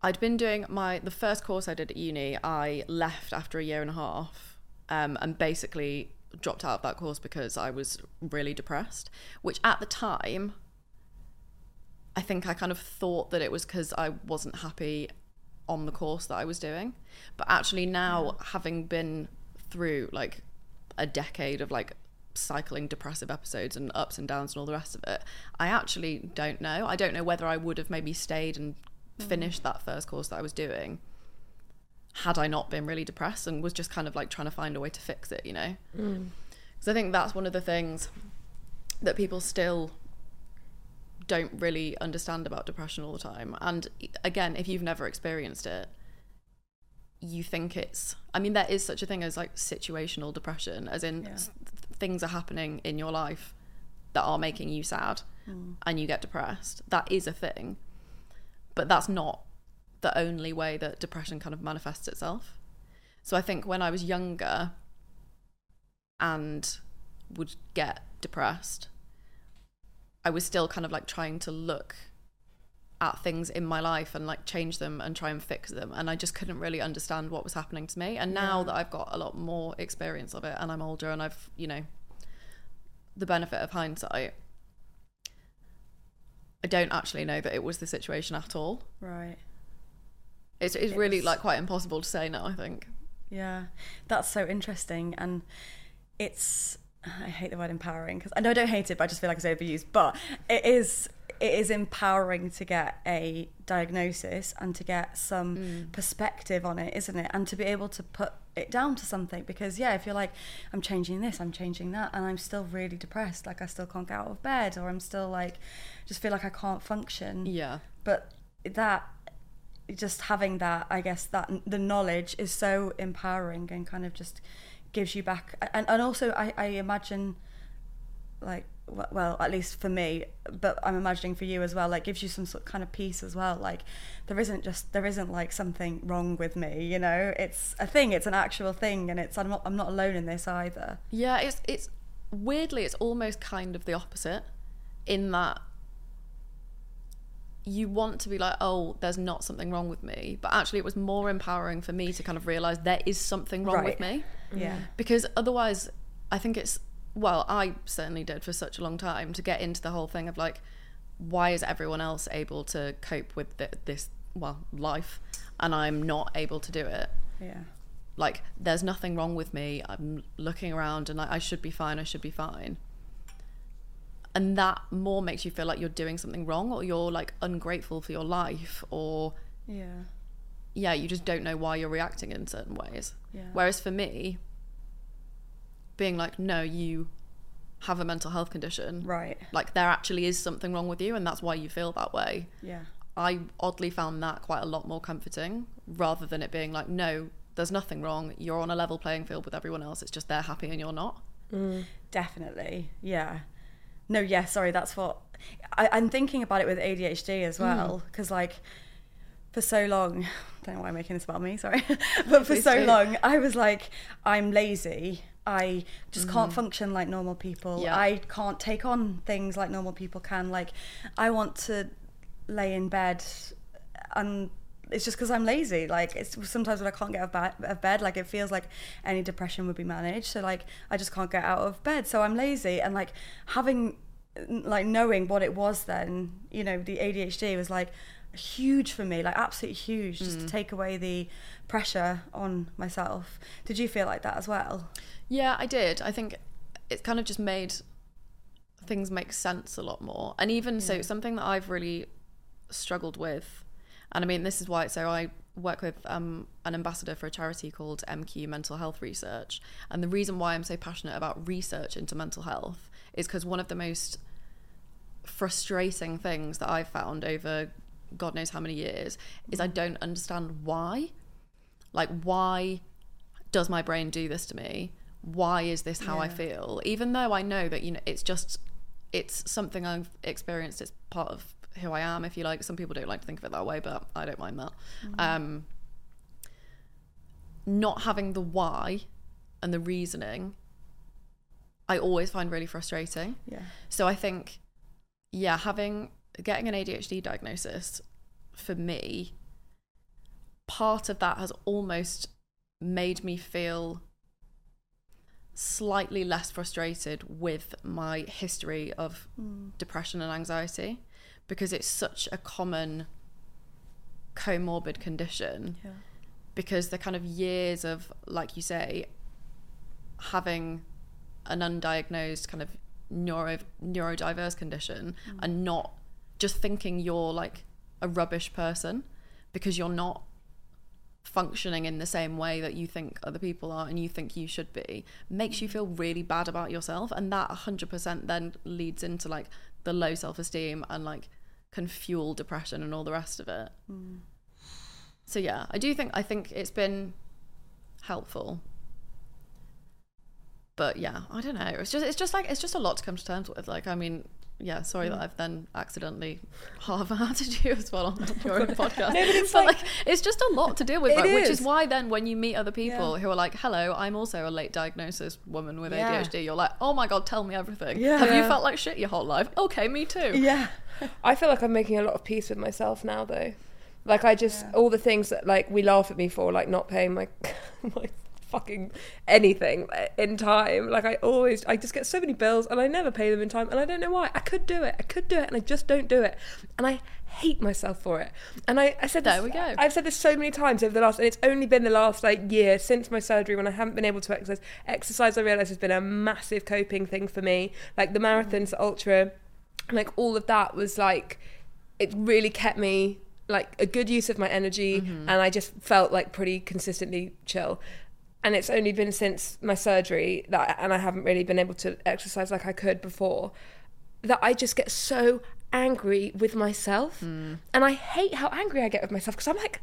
I'd been doing my the first course I did at uni. I left after a year and a half, um, and basically dropped out of that course because I was really depressed. Which at the time, I think I kind of thought that it was because I wasn't happy on the course that I was doing. But actually, now having been through like a decade of like cycling depressive episodes and ups and downs and all the rest of it, I actually don't know. I don't know whether I would have maybe stayed and mm. finished that first course that I was doing had I not been really depressed and was just kind of like trying to find a way to fix it, you know? Mm. Because I think that's one of the things that people still don't really understand about depression all the time. And again, if you've never experienced it, you think it's I mean there is such a thing as like situational depression as in s- things are happening in your life that are making you sad hmm. and you get depressed. That is a thing. But that's not the only way that depression kind of manifests itself. So I think when I was younger and would get depressed, I was still kind of like trying to look at things in my life and like change them and try and fix them. And I just couldn't really understand what was happening to me. And now that I've got a lot more experience of it and I'm older and I've, you know, the benefit of hindsight, I don't actually know that it was the situation at all. Right. It's, it's really like quite impossible to say now, I think. Yeah, that's so interesting, and it's I hate the word empowering because I know I don't hate it, but I just feel like it's overused. But it is it is empowering to get a diagnosis and to get some mm. perspective on it, isn't it? And to be able to put it down to something because yeah, if you're like I'm changing this, I'm changing that, and I'm still really depressed, like I still can't get out of bed, or I'm still like just feel like I can't function Yeah. but that just having that i guess that the knowledge is so empowering and kind of just gives you back and, and also I, I imagine like well at least for me but i'm imagining for you as well like gives you some sort of kind of peace as well like there isn't just there isn't like something wrong with me you know? It's a thing it's an actual thing and it's i'm not, I'm not alone in this either. Yeah, it's it's weirdly it's almost kind of the opposite in that you want to be like, oh, there's not something wrong with me, but actually it was more empowering for me to kind of realize there is something wrong with me. yeah. Because otherwise, I think it's well, I certainly did for such a long time to get into the whole thing of like, why is everyone else able to cope with th- this well life, and I'm not able to do it? yeah. Like there's nothing wrong with me. I'm looking around and like, i should be fine. I should be fine. And that more makes you feel like you're doing something wrong or you're like ungrateful for your life or yeah. Yeah you just don't know why you're reacting in certain ways. Yeah. whereas for me being like no you have a mental health condition right like there actually is something wrong with you and that's why you feel that way yeah I oddly found that quite a lot more comforting rather than it being like, no, there's nothing wrong. You're on a level playing field with everyone else. It's just they're happy and you're not. Mm. Definitely, yeah. No, yeah, sorry, that's what I, I'm thinking about it with ADHD as mm. well, because like for so long, I don't know why I'm making this about me, sorry, but for so long, I was like, I'm lazy I just can't mm-hmm. function like normal people. Yeah. I can't take on things like normal people can. Like, I want to lay in bed and it's just because I'm lazy. Like, it's sometimes when I can't get out of, ba- of bed, like, it feels like any depression would be managed. So, like, I just can't get out of bed. So, I'm lazy. And, like, having, like, knowing what it was then, you know, the ADHD was like, huge for me like absolutely huge just to take away the pressure on myself did you feel like that as well Yeah, I did. I think it kind of just made things make sense a lot more. And even so, something that I've really struggled with, and I mean, this is why. So I work with um, an ambassador for a charity called MQ Mental Health Research, and the reason why I'm so passionate about research into mental health is because one of the most frustrating things that I've found over God knows how many years is I don't understand why. Like, why does my brain do this to me? Why is this how I feel? Even though I know that, you know, it's just, it's something I've experienced. It's part of who I am, if you like. Some people don't like to think of it that way, but I don't mind that. Um, not having the why and the reasoning, I always find really frustrating. yeah So I think, yeah, having getting an ADHD diagnosis for me, part of that has almost made me feel slightly less frustrated with my history of hmm. depression and anxiety because it's such a common comorbid condition yeah. because the kind of years of like you say having an undiagnosed kind of neuro neurodiverse condition and hmm. not just thinking you're like a rubbish person because you're not functioning in the same way that you think other people are and you think you should be makes you feel really bad about yourself. And that 100% then leads into like the low self-esteem and like can fuel depression and all the rest of it. Mm. So yeah i do think i think it's been helpful. But yeah i don't know. It's just it's just like it's just a lot to come to terms with. Like i mean yeah sorry that mm. i've then accidentally half-hearted you as well on your own podcast No, but it's but like- like it's just a lot to deal with like, which is is. why then when you meet other people Yeah. who are like hello i'm also a late diagnosis woman with Yeah. adhd you're like oh my god tell me everything Yeah. have you felt like shit your whole life okay me too yeah I feel like I'm making a lot of peace with myself now, though. Like I just all the things that like we laugh at me for, like not paying my my fucking anything in time. Like I always, I just get so many bills and I never pay them in time, and I don't know why. I could do it, I could do it, and I just don't do it, and I hate myself for it. And I, I said, There this, we go. I've said this so many times over the last, and it's only been the last like year since my surgery when I haven't been able to exercise. Exercise, I realise, has been a massive coping thing for me. Like the marathons, the ultra, like all of that was like it really kept me like a good use of my energy mm-hmm. and I just felt like pretty consistently chill. And it's only been since my surgery that and I haven't really been able to exercise like I could before that I just get so angry with myself. Mm. And I hate how angry I get with myself because I'm like like-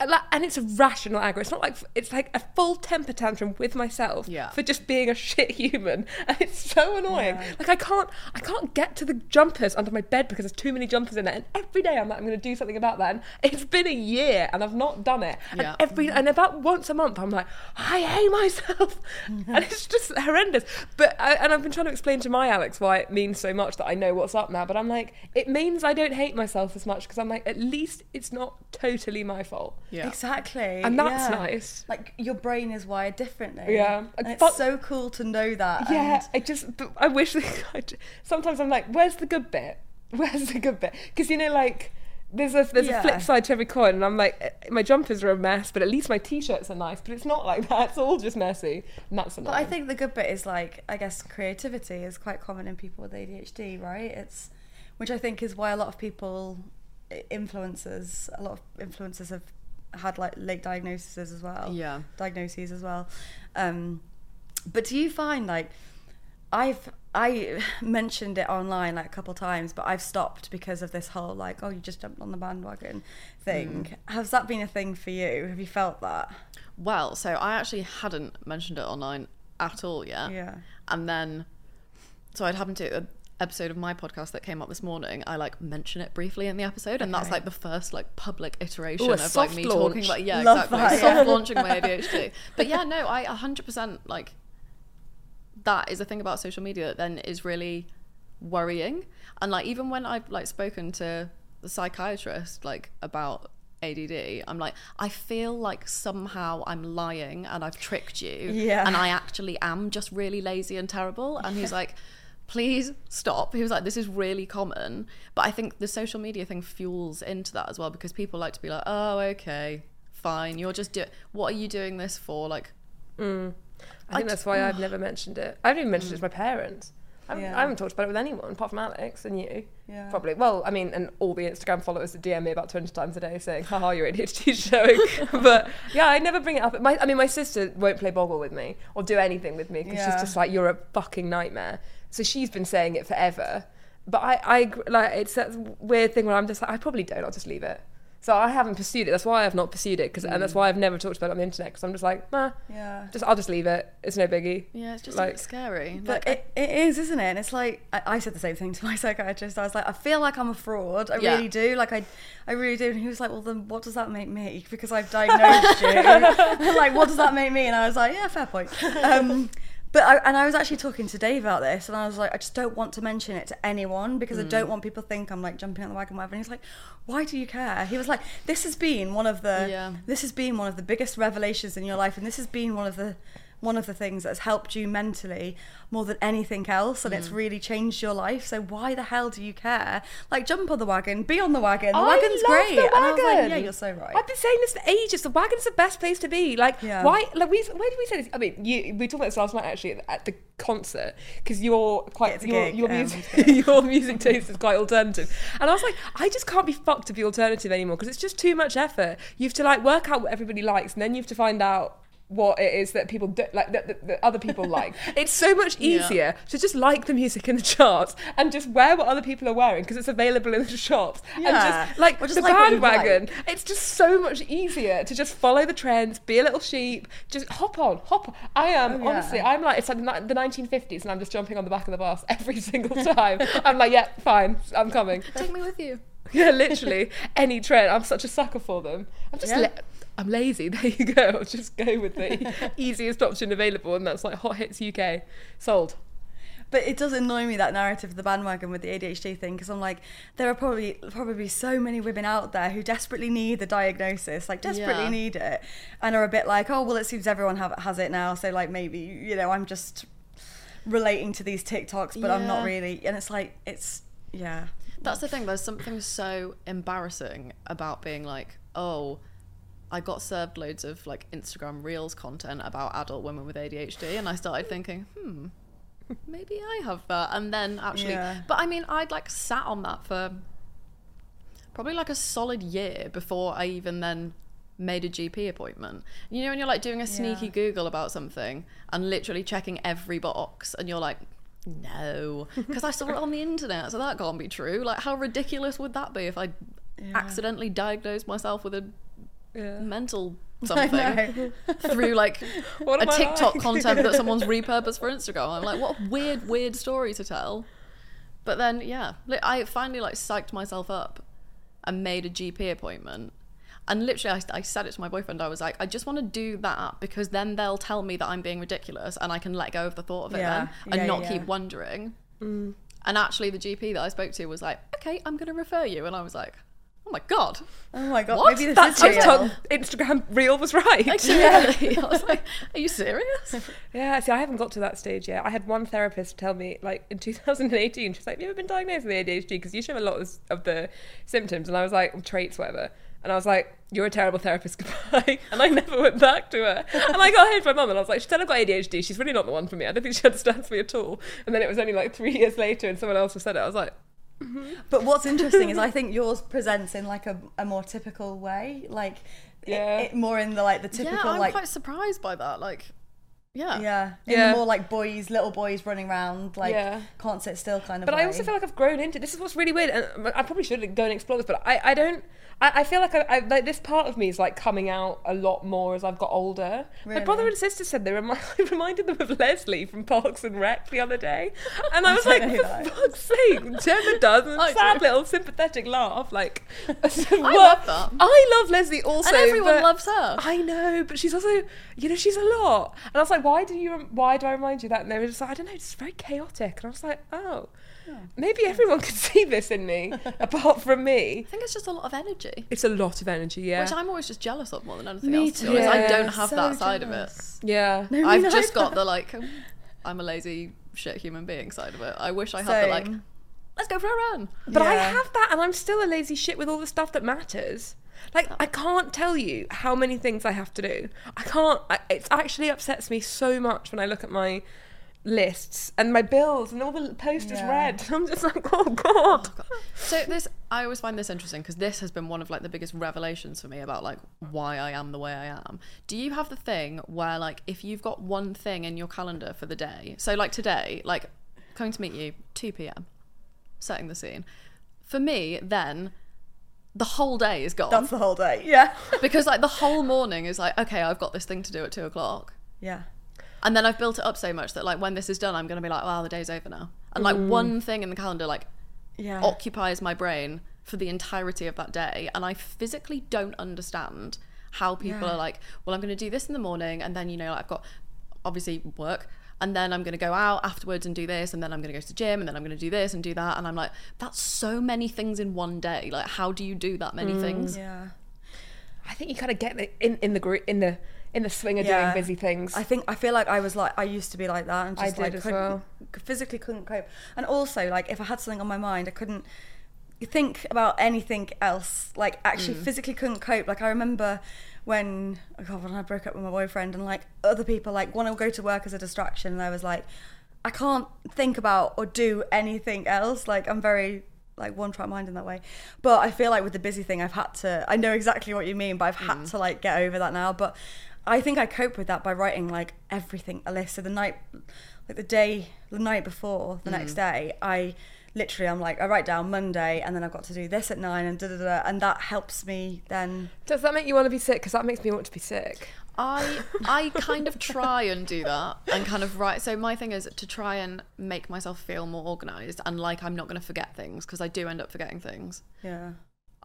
and it's a rational anger. It's not like it's like a full temper tantrum with myself Yeah. for just being a shit human, and it's so annoying. Like I can't, I can't get to the jumpers under my bed because there's too many jumpers in there. And every day I'm like, I'm going to do something about that. And it's been a year, and I've not done it. Yeah. And every, and about once a month, I'm like, I hate myself, and it's just horrendous. But I, and I've been trying to explain to my Alex why it means so much that I know what's up now. But I'm like, it means I don't hate myself as much because I'm like, at least it's not totally my fault. Yeah exactly And that's yeah. nice. like your brain is wired differently Yeah. and it's fuck- so cool to know that Yeah, and I just, I wish that I j- sometimes I'm like, where's the good bit? Where's the good bit? Because you know, like, there's a there's Yeah. a flip side to every coin, and I'm like, eh, my jumpers are a mess, but at least my t-shirts are nice. But it's not like that. It's all just messy, and that's annoying. But I think the good bit is like I guess creativity is quite common in people with ADHD, right? It's which I think is why a lot of people influencers, a lot of influencers have had like late diagnoses as well. Yeah. Diagnoses as well. Um but do you find like I've I mentioned it online like a couple times, but I've stopped because of this whole like, oh, you just jumped on the bandwagon thing. Has that been a thing for you? Have you felt that? Well, so I actually hadn't mentioned it online at all yet. Yeah. And then, so I'd happened to an episode of my podcast that came up this morning. I like mention it briefly in the episode, and that's like the first like public iteration Ooh, of like me launch. talking about yeah Love exactly that, soft yeah. launching my ADHD. But yeah, no, I 100% like that is a thing about social media that then is really worrying. And like even when I've like spoken to the psychiatrist like about ADD, I'm like, I feel like somehow I'm lying and I've tricked you. Yeah. And I actually am just really lazy and terrible. And he's like, please stop. He was like, this is really common. But I think the social media thing fuels into that as well because people like to be like, oh, okay, fine. You're just doing, what are you doing this for? Like, mm. I think that's why I've never mentioned it. I haven't even mentioned it mm. to my parents. I haven't, Yeah. I haven't talked about it with anyone apart from Alex and you. Yeah. Probably. Well, I mean, and all the Instagram followers that DM me about 20 times a day saying, haha, your ADHD showing. but yeah, I never bring it up. My, I mean, my sister won't play Boggle with me or do anything with me because Yeah. she's just like, you're a fucking nightmare. So she's been saying it forever. But I, I like, it's that weird thing where I'm just like, I probably don't, I'll just leave it. So I haven't pursued it. That's why I've not pursued it, cause, and that's why I've never talked about it on the internet. Because I'm just like, nah, Yeah. just I'll just leave it. It's no biggie. yeah, it's just a Like- bit scary. But Like, it, it is, isn't it? And it's like I, I said the same thing to my psychiatrist. I was like, I feel like I'm a fraud. I Yeah. really do. Like I, I really do. And he was like, Well, then what does that make me? Because I've diagnosed you. Like, what does that make me? And I was like, Yeah, fair point. Um, but I, and I was actually talking to Dave about this, and I was like, I just don't want to mention it to anyone because I don't mm. want people to think I'm like jumping on the wagon, whatever. And he's like, Why do you care? He was like, This has been one of the, Yeah. this has been one of the biggest revelations in your life, and this has been one of the one of the things that has helped you mentally more than anything else and it's Mm. really changed your life so why the hell do you care like jump on the wagon be on the wagon the I wagon's great the was like wagon. yeah you're so right I've been saying this for ages. The wagon's the best place to be. Like, Yeah. why? Like, we where did we say this? I mean, you, we talked about this last night actually at, at the concert because you're quite It's your your um, music your music taste is quite alternative, and I was like, I just can't be fucked to be alternative anymore because it's just too much effort. You have to like work out what everybody likes, and then you have to find out. What it is that people do, like that, that, that other people like. It's so much Yeah. easier to just like the music in the charts and just wear what other people are wearing because it's available in the shops and Yeah. just like just the like bandwagon. like. It's just so much easier to just follow the trends, be a little sheep, just hop on, hop on. I am, Oh, yeah. honestly, I'm like, it's like the 1950s and I'm just jumping on the back of the bus every single time. I'm like, yeah, fine, I'm coming. take me with you. Yeah, literally, any trend. I'm such a sucker for them. I'm just, Yeah. I'm lazy. There you go. I'll just go with the easiest option available and that's like Hot Hits UK. Sold. but it does annoy me that narrative of the bandwagon with the ADHD thing because I'm like there are probably probably so many women out there who desperately need the diagnosis like desperately Yeah. need it and are a bit like oh well it seems everyone have, has it now so like maybe you know I'm just relating to these TikToks but I'm not really and it's like it's yeah That's the thing. There's something so embarrassing about being like, oh, I got served loads of like Instagram Reels content about adult women with ADHD, and I started thinking, hmm, maybe I have that. And then actually, Yeah. but I mean, I'd like sat on that for probably like a solid year before I even then made a GP appointment. You know, when you're like doing a sneaky Yeah. Google about something and literally checking every box, and you're like, no, because I saw it on the internet, so that can't be true. Like, how ridiculous would that be if I accidentally diagnosed myself with a mental something through like What a TikTok like? content that someone's repurposed for Instagram? I'm like, what a weird, weird story to tell. But then, yeah, I finally like psyched myself up and made a GP appointment. And literally, I, I said it to my boyfriend. I was like, I just want to do that because then they'll tell me that I'm being ridiculous and I can let go of the thought of it Yeah. then and Yeah, not yeah. keep wondering. And actually, the GP that I spoke to was like, okay, I'm going to refer you. And I was like, oh my God. oh my god What? maybe this That is real. TikTok Instagram reel was right. Exactly. I was like, are you serious? Yeah, see, I haven't got to that stage yet. I had one therapist tell me, like, in 2018, she's like, Have you ever been diagnosed with ADHD? Because you show a lot of, of the symptoms. And I was like, traits, whatever. And I was like, You're a terrible therapist, goodbye. And I never went back to her. And I got home to my mum and I was like, She said I've got ADHD. She's really not the one for me. I don't think she understands me at all. And then it was only like three years later and someone else had said it. I was like, Mm-hmm. But what's interesting is I think yours presents in like a, a more typical way, like Yeah. it, it more in the like the typical. yeah, I'm like quite surprised by that. Like, yeah. yeah, in Yeah. the more like boys, little boys running around, like Yeah. can't sit still kind of. But I also feel like I've grown into this. Is what's really weird, and um, I probably should go and explore this. But I, I don't. I, I feel like I, I like this part of me is like coming out a lot more as I've got older. My brother and sister said they remi- reminded them of Leslie from Parks and Rec the other day, and I was like, for who that is. fuck's sake, Gemma does, and I sad little sympathetic laugh. Like, I love that. I love Leslie also, And everyone loves her. I know, but she's also, you know, she's a lot. And I was like, like, why do you? Why do I remind you that? And they were just like, I don't know, it's very chaotic. And I was like, oh, maybe everyone could see this in me, apart from me. I think it's just a lot of energy. It's a lot of energy, yeah. Which I'm always just jealous of more than anything Me else. to be too. honest. I don't have So that side of it. jealous. yeah. No, me I've neither. just got the like, I'm a lazy shit human being side of it. I wish I had the like, Same. let's go for a run. But I Yeah. have that, and I'm still a lazy shit with all the stuff that matters. Like I can't tell you how many things I have to do. I can't. I, it actually upsets me so much when I look at my lists and my bills and all the posters Yeah. red. I'm just like, oh, oh god. So this, I always find this interesting because this has been one of like the biggest revelations for me about like why I am the way I am. Do you have the thing where like if you've got one thing in your calendar for the day, so like today, like coming to meet you, two p.m., setting the scene. For me, then the whole day is gone That's the whole day. Yeah. because like the whole morning is like okay, I've got this thing to do at two o'clock. Yeah. And then I've built it up so much that like when this is done, I'm gonna be like, wow, the day's over now. And like mm. one thing in the calendar like Yeah. occupies my brain for the entirety of that day, and I physically don't understand how people Yeah. are like, well, I'm gonna do this in the morning, and then you know, like, I've got obviously work. And then I'm going to go out afterwards and do this, and then I'm going to go to the gym, and then I'm going to do this and do that. And I'm like, that's so many things in one day. Like, how do you do that many mm, things? Yeah. I think you kind of get the, in in the gr- in the in the swing of Yeah. doing busy things. I think I feel like I was like I used to be like that and I just did like couldn't, well. physically couldn't cope. And also like if I had something on my mind, I couldn't think about anything else. Like actually mm. physically couldn't cope. Like I remember when oh God, when I broke up with my boyfriend and like other people like want to go to work as a distraction and I was like I can't think about or do anything else. Like I'm very like one track mind in that way. But I feel like with the busy thing I've had to I know exactly what you mean, but I've had mm. to like get over that now. But I think I cope with that by writing like everything a list. So the night like the day the night before, the next mm. day, I literally I'm like I write down Monday and then I've got to do this at nine and da da da and that helps me then Does that make you want to be sick? Because that makes me want to be sick. I I kind of try and do that and kind of write. So my thing is to try and make myself feel more organized and like I'm not going to forget things because I do end up forgetting things. yeah.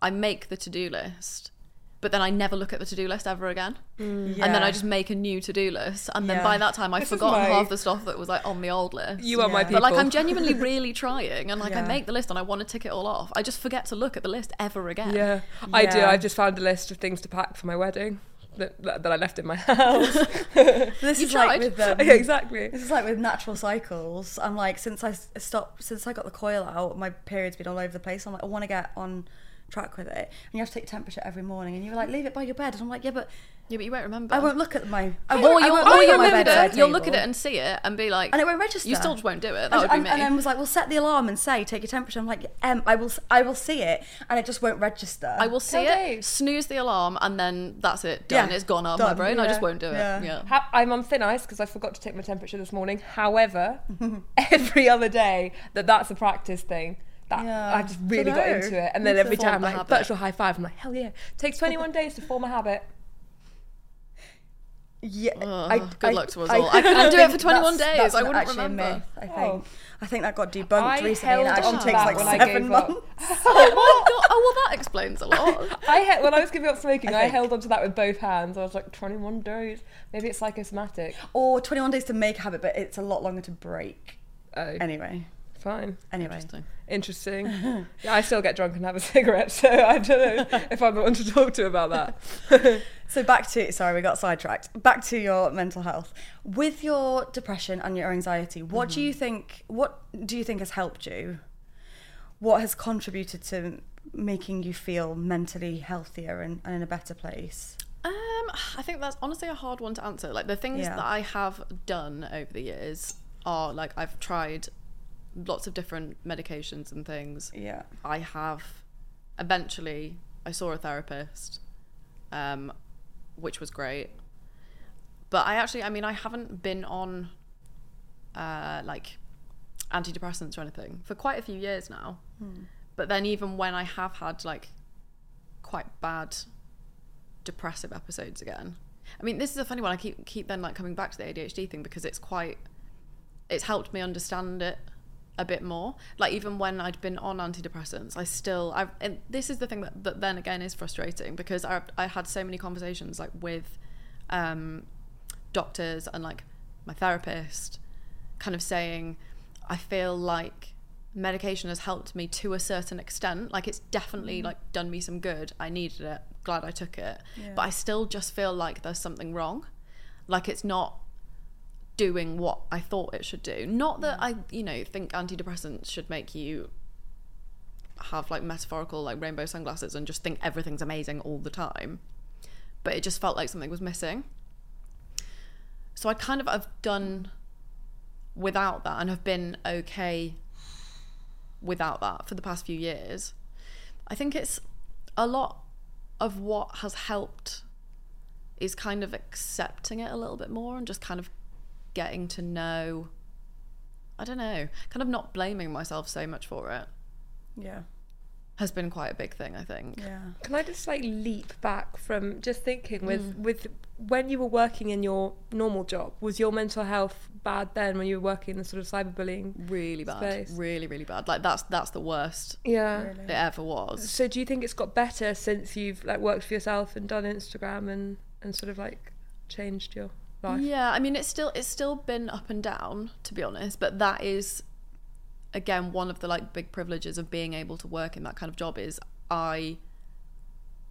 I make the to do list, but then I never look at the to do list ever again. yeah. And then I just make a new to do list, and then Yeah. by that time I've This forgotten my- half the stuff that was like on the old list. You are my people. But like I'm genuinely really trying, and like I make the list and I want to tick it all off. I just forget to look at the list ever again. Yeah, I do. I've just found a list of things to pack for my wedding that, that, that I left in my house. This You is like tried. with um, yeah, exactly. This is like with natural cycles. I'm like, since I stopped, since I got the coil out, my period's been all over the place. I'm like, I want to get on track with it. And you have to take temperature every morning. And you were like, leave it by your bed. And I'm like, yeah, but Yeah, but you won't remember. I won't look at my. I won't, I you'll, won't or look you'll at my look at it, you'll look at it and see it and be like, And it won't register. You still just won't do it. That and, would be and, me. and then was like, well, set the alarm and say, take your temperature. I'm like, um, I will, s- I will see it, and it just won't register. I will see Tell it, Dave. snooze the alarm, and then that's it. Done. Yeah, It's gone out of my done. brain. I just won't do it. yeah. Yeah. Ha- I'm on thin ice because I forgot to take my temperature this morning. However, every other day that that's a practice thing. That Yeah. I just really got into it, and then every time I'm like habit. virtual high five. I'm like hell yeah! Takes 21 days to form a habit. Yeah, Ugh, good luck to us I- all. I couldn't do it for 21 that's- days. that's I an- wouldn't actually a remember. myth, I oh. think. Oh. I think that got debunked I recently, and it held actually takes that like when I seven months. oh my! Oh well, that explains a lot. I he- when I was giving up smoking, I I, think- held onto that with both hands. I was like 21 days. Maybe it's psychosomatic. Or 21 days to make a habit, but it's a lot longer to break. Oh, Anyway, fine. anyway. Interesting. Interesting. yeah, I still get drunk and have a cigarette, so I don't know if I'm the one to talk to about that. So back to sorry, we got sidetracked. Back to your mental health. With your depression and your anxiety, what do you think what do you think has helped you? What has contributed to making you feel mentally healthier and, and in a better place? Um, I think that's honestly a hard one to answer. Like the things Yeah. that I have done over the years are like I've tried lots of different medications and things. Yeah. I have eventually I saw a therapist, um, which was great. But I actually, I mean, I haven't been on uh, like antidepressants or anything for quite a few years now. But then even when I have had like quite bad depressive episodes again. I mean, this is a funny one. I keep keep then like coming back to the ADHD thing because it's quite it's helped me understand it a bit more. Like even when I'd been on antidepressants, I still I and this is the thing that, that then again is frustrating because I I had so many conversations like with um doctors and like my therapist, kind of saying, I feel like medication has helped me to a certain extent. Like it's definitely like done me some good. I needed it. Glad I took it. But I still just feel like there's something wrong. Like it's not doing what I thought it should do. Not that mm. I, you know, think antidepressants should make you have like metaphorical like rainbow sunglasses and just think everything's amazing all the time. But it just felt like something was missing. So I kind of I've done without that and have been okay without that for the past few years. I think it's a lot of what has helped is kind of accepting it a little bit more and just kind of getting to know I don't know, kind of not blaming myself so much for it Yeah. has been quite a big thing, I think. Yeah. Can I just like leap back from just thinking with Mm. with when you were working in your normal job, was your mental health bad then when you were working in the sort of cyberbullying? Really bad. Space. Really, really bad. Like that's that's the worst Yeah. it ever was. So do you think it's got better since you've like worked for yourself and done Instagram and and sort of like changed your life? Yeah, I mean it's still it's still been up and down to be honest, but that is again one of the like big privileges of being able to work in that kind of job is I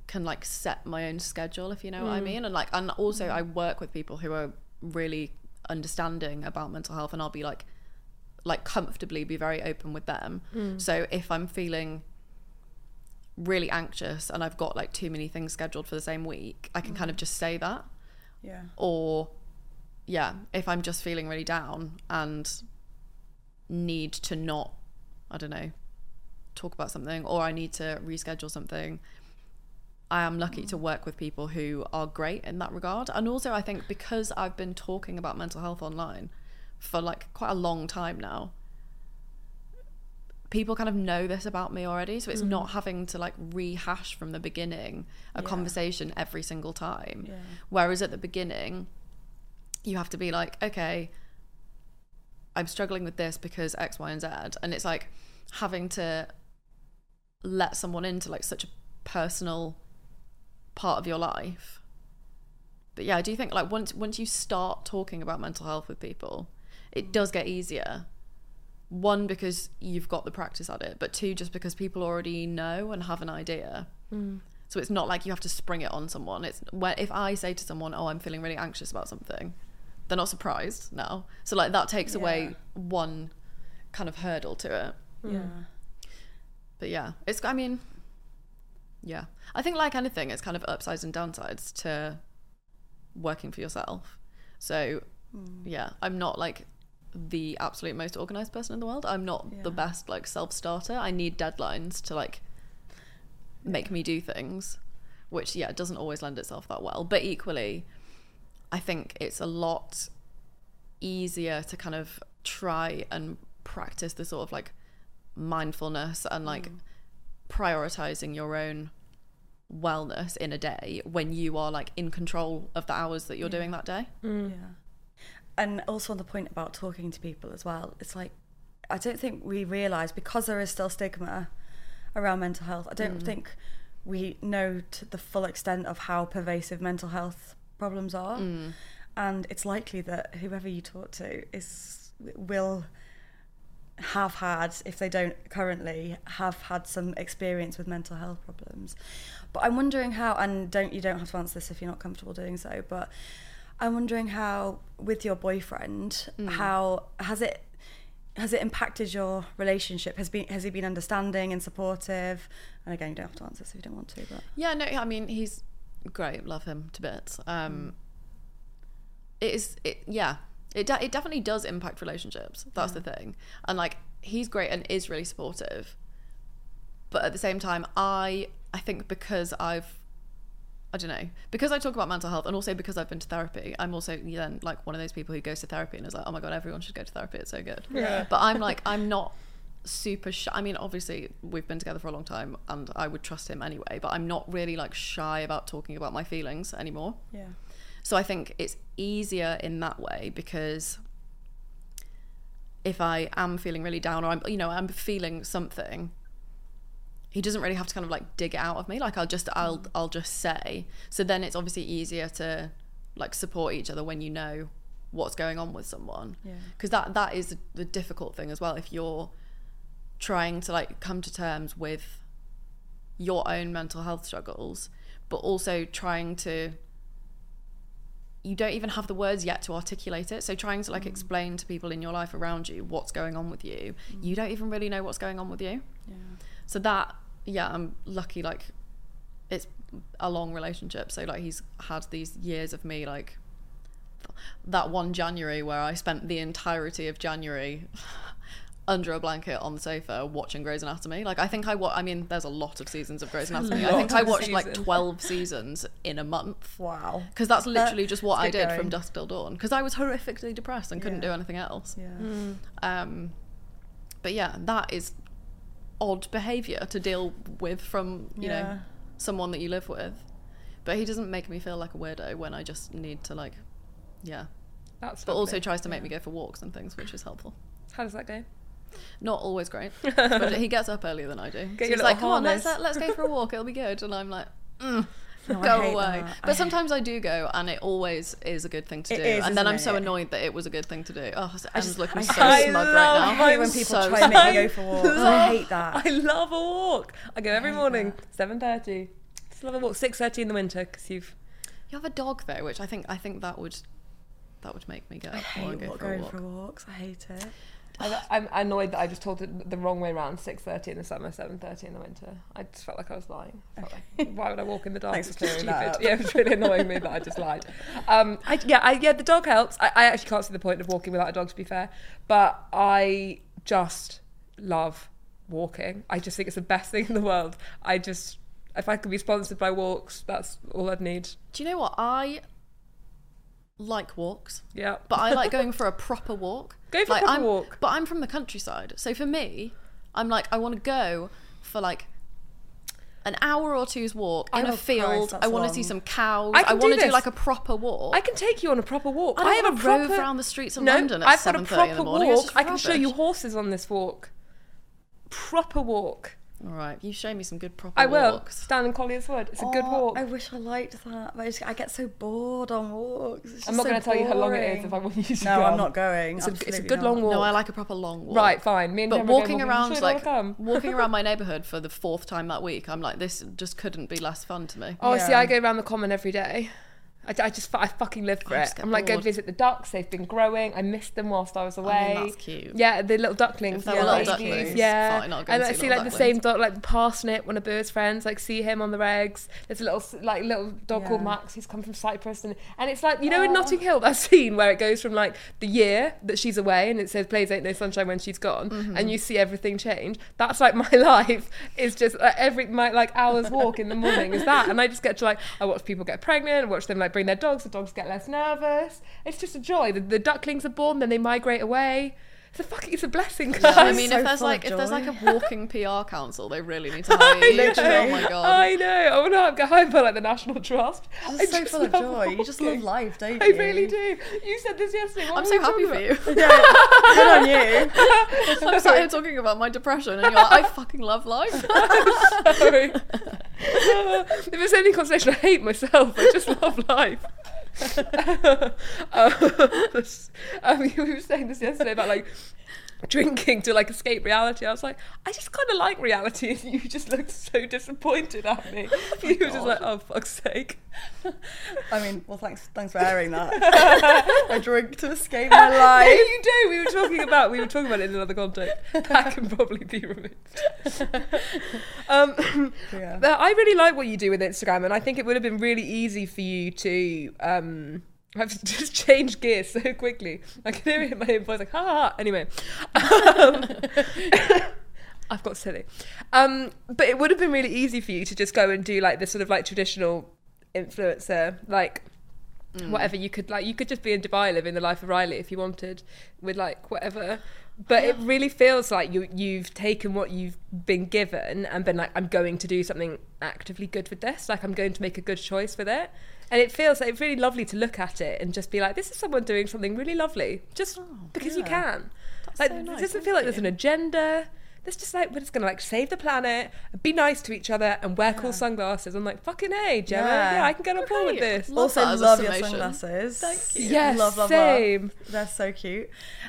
can like set my own schedule if you know what I mm. mean and like and also mm. I work with people who are really understanding about mental health and I'll be like like comfortably be very open with them. Mm. So if I'm feeling really anxious and I've got like too many things scheduled for the same week, I can kind of just say that Yeah. or yeah if i'm just feeling really down and need to not i don't know talk about something or i need to reschedule something i am lucky to work with people who are great in that regard. And also i think because i've been talking about mental health online for like quite a long time now people kind of know this about me already. So it's not mm. having to like rehash from the beginning a conversation every single time. Yeah. whereas at the beginning you have to be like okay i'm struggling with this because x y and z. And it's like having to let someone into like such a personal part of your life. But yeah i do think like once once you start talking about mental health with people it does get easier. One because you've got the practice at it but two just because people already know and have an idea. Mm. So it's not like you have to spring it on someone. It's where if i say to someone oh i'm feeling really anxious about something they're not surprised now. So like that takes away one kind of hurdle to it. Mm. Yeah. but yeah it's i mean yeah. I think like anything it's kind of upsides and downsides to working for yourself. So mm. yeah i'm not like the absolute most organized person in the world. I'm not the best like self-starter. I need deadlines to like make me do things which yeah doesn't always lend itself that well. But equally i think it's a lot easier to kind of try and practice the sort of like mindfulness and like mm. prioritizing your own wellness in a day when you are like in control of the hours that you're doing that day mm. Yeah. And also on the point about talking to people as well, it's like I don't think we realise because there is still stigma around mental health. I don't think we know to the full extent of how pervasive mental health problems are, mm. and it's likely that whoever you talk to is will have had, if they don't currently, have had some experience with mental health problems. But I'm wondering how, and don't you don't have to answer this if you're not comfortable doing so, but I'm wondering how, with your boyfriend, mm. how has it has it impacted your relationship? Has been has he been understanding and supportive? And again, you don't have to answer this if you don't want to, but Yeah, no, I mean he's great. Love him to bits. Um, it is, it yeah, it de- it definitely does impact relationships. That's the thing, and like he's great and is really supportive. But at the same time, I I think because I've I don't know because I talk about mental health and also because I've been to therapy. I'm also then like one of those people who goes to therapy and is like, oh my god, everyone should go to therapy. It's so good. Yeah. But I'm like, I'm not super shy. I mean, obviously, we've been together for a long time and I would trust him anyway, but I'm not really like shy about talking about my feelings anymore. yeah, So I think it's easier in that way because if I am feeling really down or I'm, you know, I'm feeling something, he doesn't really have to kind of like dig it out of me. Like I'll just, I'll, mm. I'll just say. So then it's obviously easier to like support each other when you know what's going on with someone Yeah. because that that is the, the difficult thing as well if you're trying to like come to terms with your own mental health struggles but also trying to you don't even have the words yet to articulate it. So trying to like mm. explain to people in your life around you what's going on with you mm. you don't even really know what's going on with you. So that yeah i'm lucky like it's a long relationship. So like he's had these years of me like that one january where i spent the entirety of january under a blanket on the sofa watching Grey's Anatomy. Like I think I wa- I mean there's a lot of seasons of Grey's Anatomy. I think I watched like 12 seasons in a month. Wow. Because that's literally just what I Let's get did from dusk till dawn. Because I was horrifically depressed and couldn't Yeah. do anything else. Yeah. Um, but yeah, that is odd behaviour to deal with from you know someone that you live with. But he doesn't make me feel like a weirdo when I just need to like, yeah. That's But also tries to make me go for walks and things, which is helpful. How does that go? Not always great, but he gets up earlier than I do. Get so he's like, "Come on, let's uh, let's go for a walk. It'll be good." And I'm like, mm, No, "Go away." that. But I- sometimes I do go, and it always is a good thing to It do. is, and then I'm isn't so annoyed that it was a good thing to do. Oh, Em's just- looking I so hate- smug I right now. I hate when people so try to make me go for walks. I hate that. I love a walk. I go every morning, seven thirty. Just love a walk. Six thirty in the winter because you've. You have a dog though, which I think I think that would that would make me get I and hate go for going walk. for walks. I hate it. I, I'm annoyed that I just told it the wrong way around. Six thirty in the summer, seven thirty in the winter. I just felt like I was lying. I felt like, why would I walk in the dark? Thanks It's for just clearing that stupid. up. Yeah, it was really annoying me that I just lied. Um, I, yeah, I, yeah, the dog helps. I, I actually can't see the point of walking without a dog, to be fair. But I just love walking. I just think it's the best thing in the world. I just, if I could be sponsored by walks, that's all I'd need. Do you know what I like walks? Yeah. But I like going for a proper walk. Go for a proper I'm, walk. But I'm from the countryside, so for me, I'm like I want to go for like an hour or two's walk oh in Oh, a field. Christ, I want to see some cows. I I, want to do like a proper walk. I can take you on a proper walk. I don't have a proper rove around the streets of no, London at I've got a 7:30 in the proper morning. Walk. I can show you horses on this walk. Proper walk. All right, you show me some good proper I will. walks. Stand in Collier's Wood. It's a good Oh, walk. I wish I liked that, but I, just, I get so bored on walks. I'm not so going to tell you how long it is if I want you to No, come. I'm not going. It's a, it's a good long walk. No, I like a proper long walk. Right, fine. Me and But Gemma go walking around like walking around my neighbourhood for the fourth time that week, I'm like, this just couldn't be less fun to me. Oh, see, I go around the common every day. I, I just, I fucking live for I it. I'm like, go visit the ducks. They've been growing. I missed them whilst I was away. that's cute. Yeah, the little ducklings. If yeah, little ducklings, yeah. fine, I'll and and I see see little like the same ducklings. dog, like the parsnip, one of Bird's friends. Like see him on the regs. There's a little like little dog called Max. He's come from Cyprus, and and it's like you know in Notting Hill that scene where it goes from like the year that she's away and it says plays ain't no sunshine when she's gone, Mm-hmm. and you see everything change. That's like my life is just like, every my like hours walk in the morning is that, and I just get to like I watch people get pregnant, I watch them like bring their dogs. The dogs get less nervous. It's just a joy. The, the ducklings are born, then they migrate away. It's a fucking it's a blessing. Guys. I mean, so if there's like of if there's like a walking PR council, they really need to hire you. Oh my god. I know. I want to get hired by like the National Trust. It's I so full of love joy. You just love life, don't you? I you? really do. You said this yesterday. What I'm so happy talking for about? you. Yeah, good on you. I'm sat here talking about my depression, and you're like, I fucking love life. Sorry. if it's any consolation, I hate myself. I just love life. um, we were saying this yesterday about like drinking to like escape reality. I was like, I just kind of like reality, and you just looked so disappointed at me. you were just like, oh fuck's sake. I mean, well, thanks, thanks for airing that. I drink to escape my life. you do. We were talking about we were talking about it in another context. That can probably be removed. um, Yeah. but I really like what you do with Instagram, and I think it would have been really easy for you to um, have just changed gears so quickly. I can hear it in my own voice, like ha ha. ha. Anyway. Um, I've got silly. Um, but it would have been really easy for you to just go and do like this sort of like traditional influencer, like whatever you could like. You could just be in Dubai living the life of Riley if you wanted, with like whatever. But it really feels like you you've taken what you've been given and been like, I'm going to do something actively good with this. Like I'm going to make a good choice with it. And it feels like it's really lovely to look at it and just be like, this is someone doing something really lovely, just because you yeah. can. Like so it doesn't feel like there's an agenda. Let's just like we're just gonna like save the planet, be nice to each other, and wear cool sunglasses. I'm like, fucking hey, Gemma. Yeah. Yeah, I can get on board with this. Love also that love your sunglasses. Thank you. Yes, love, love, same. love. They're so cute.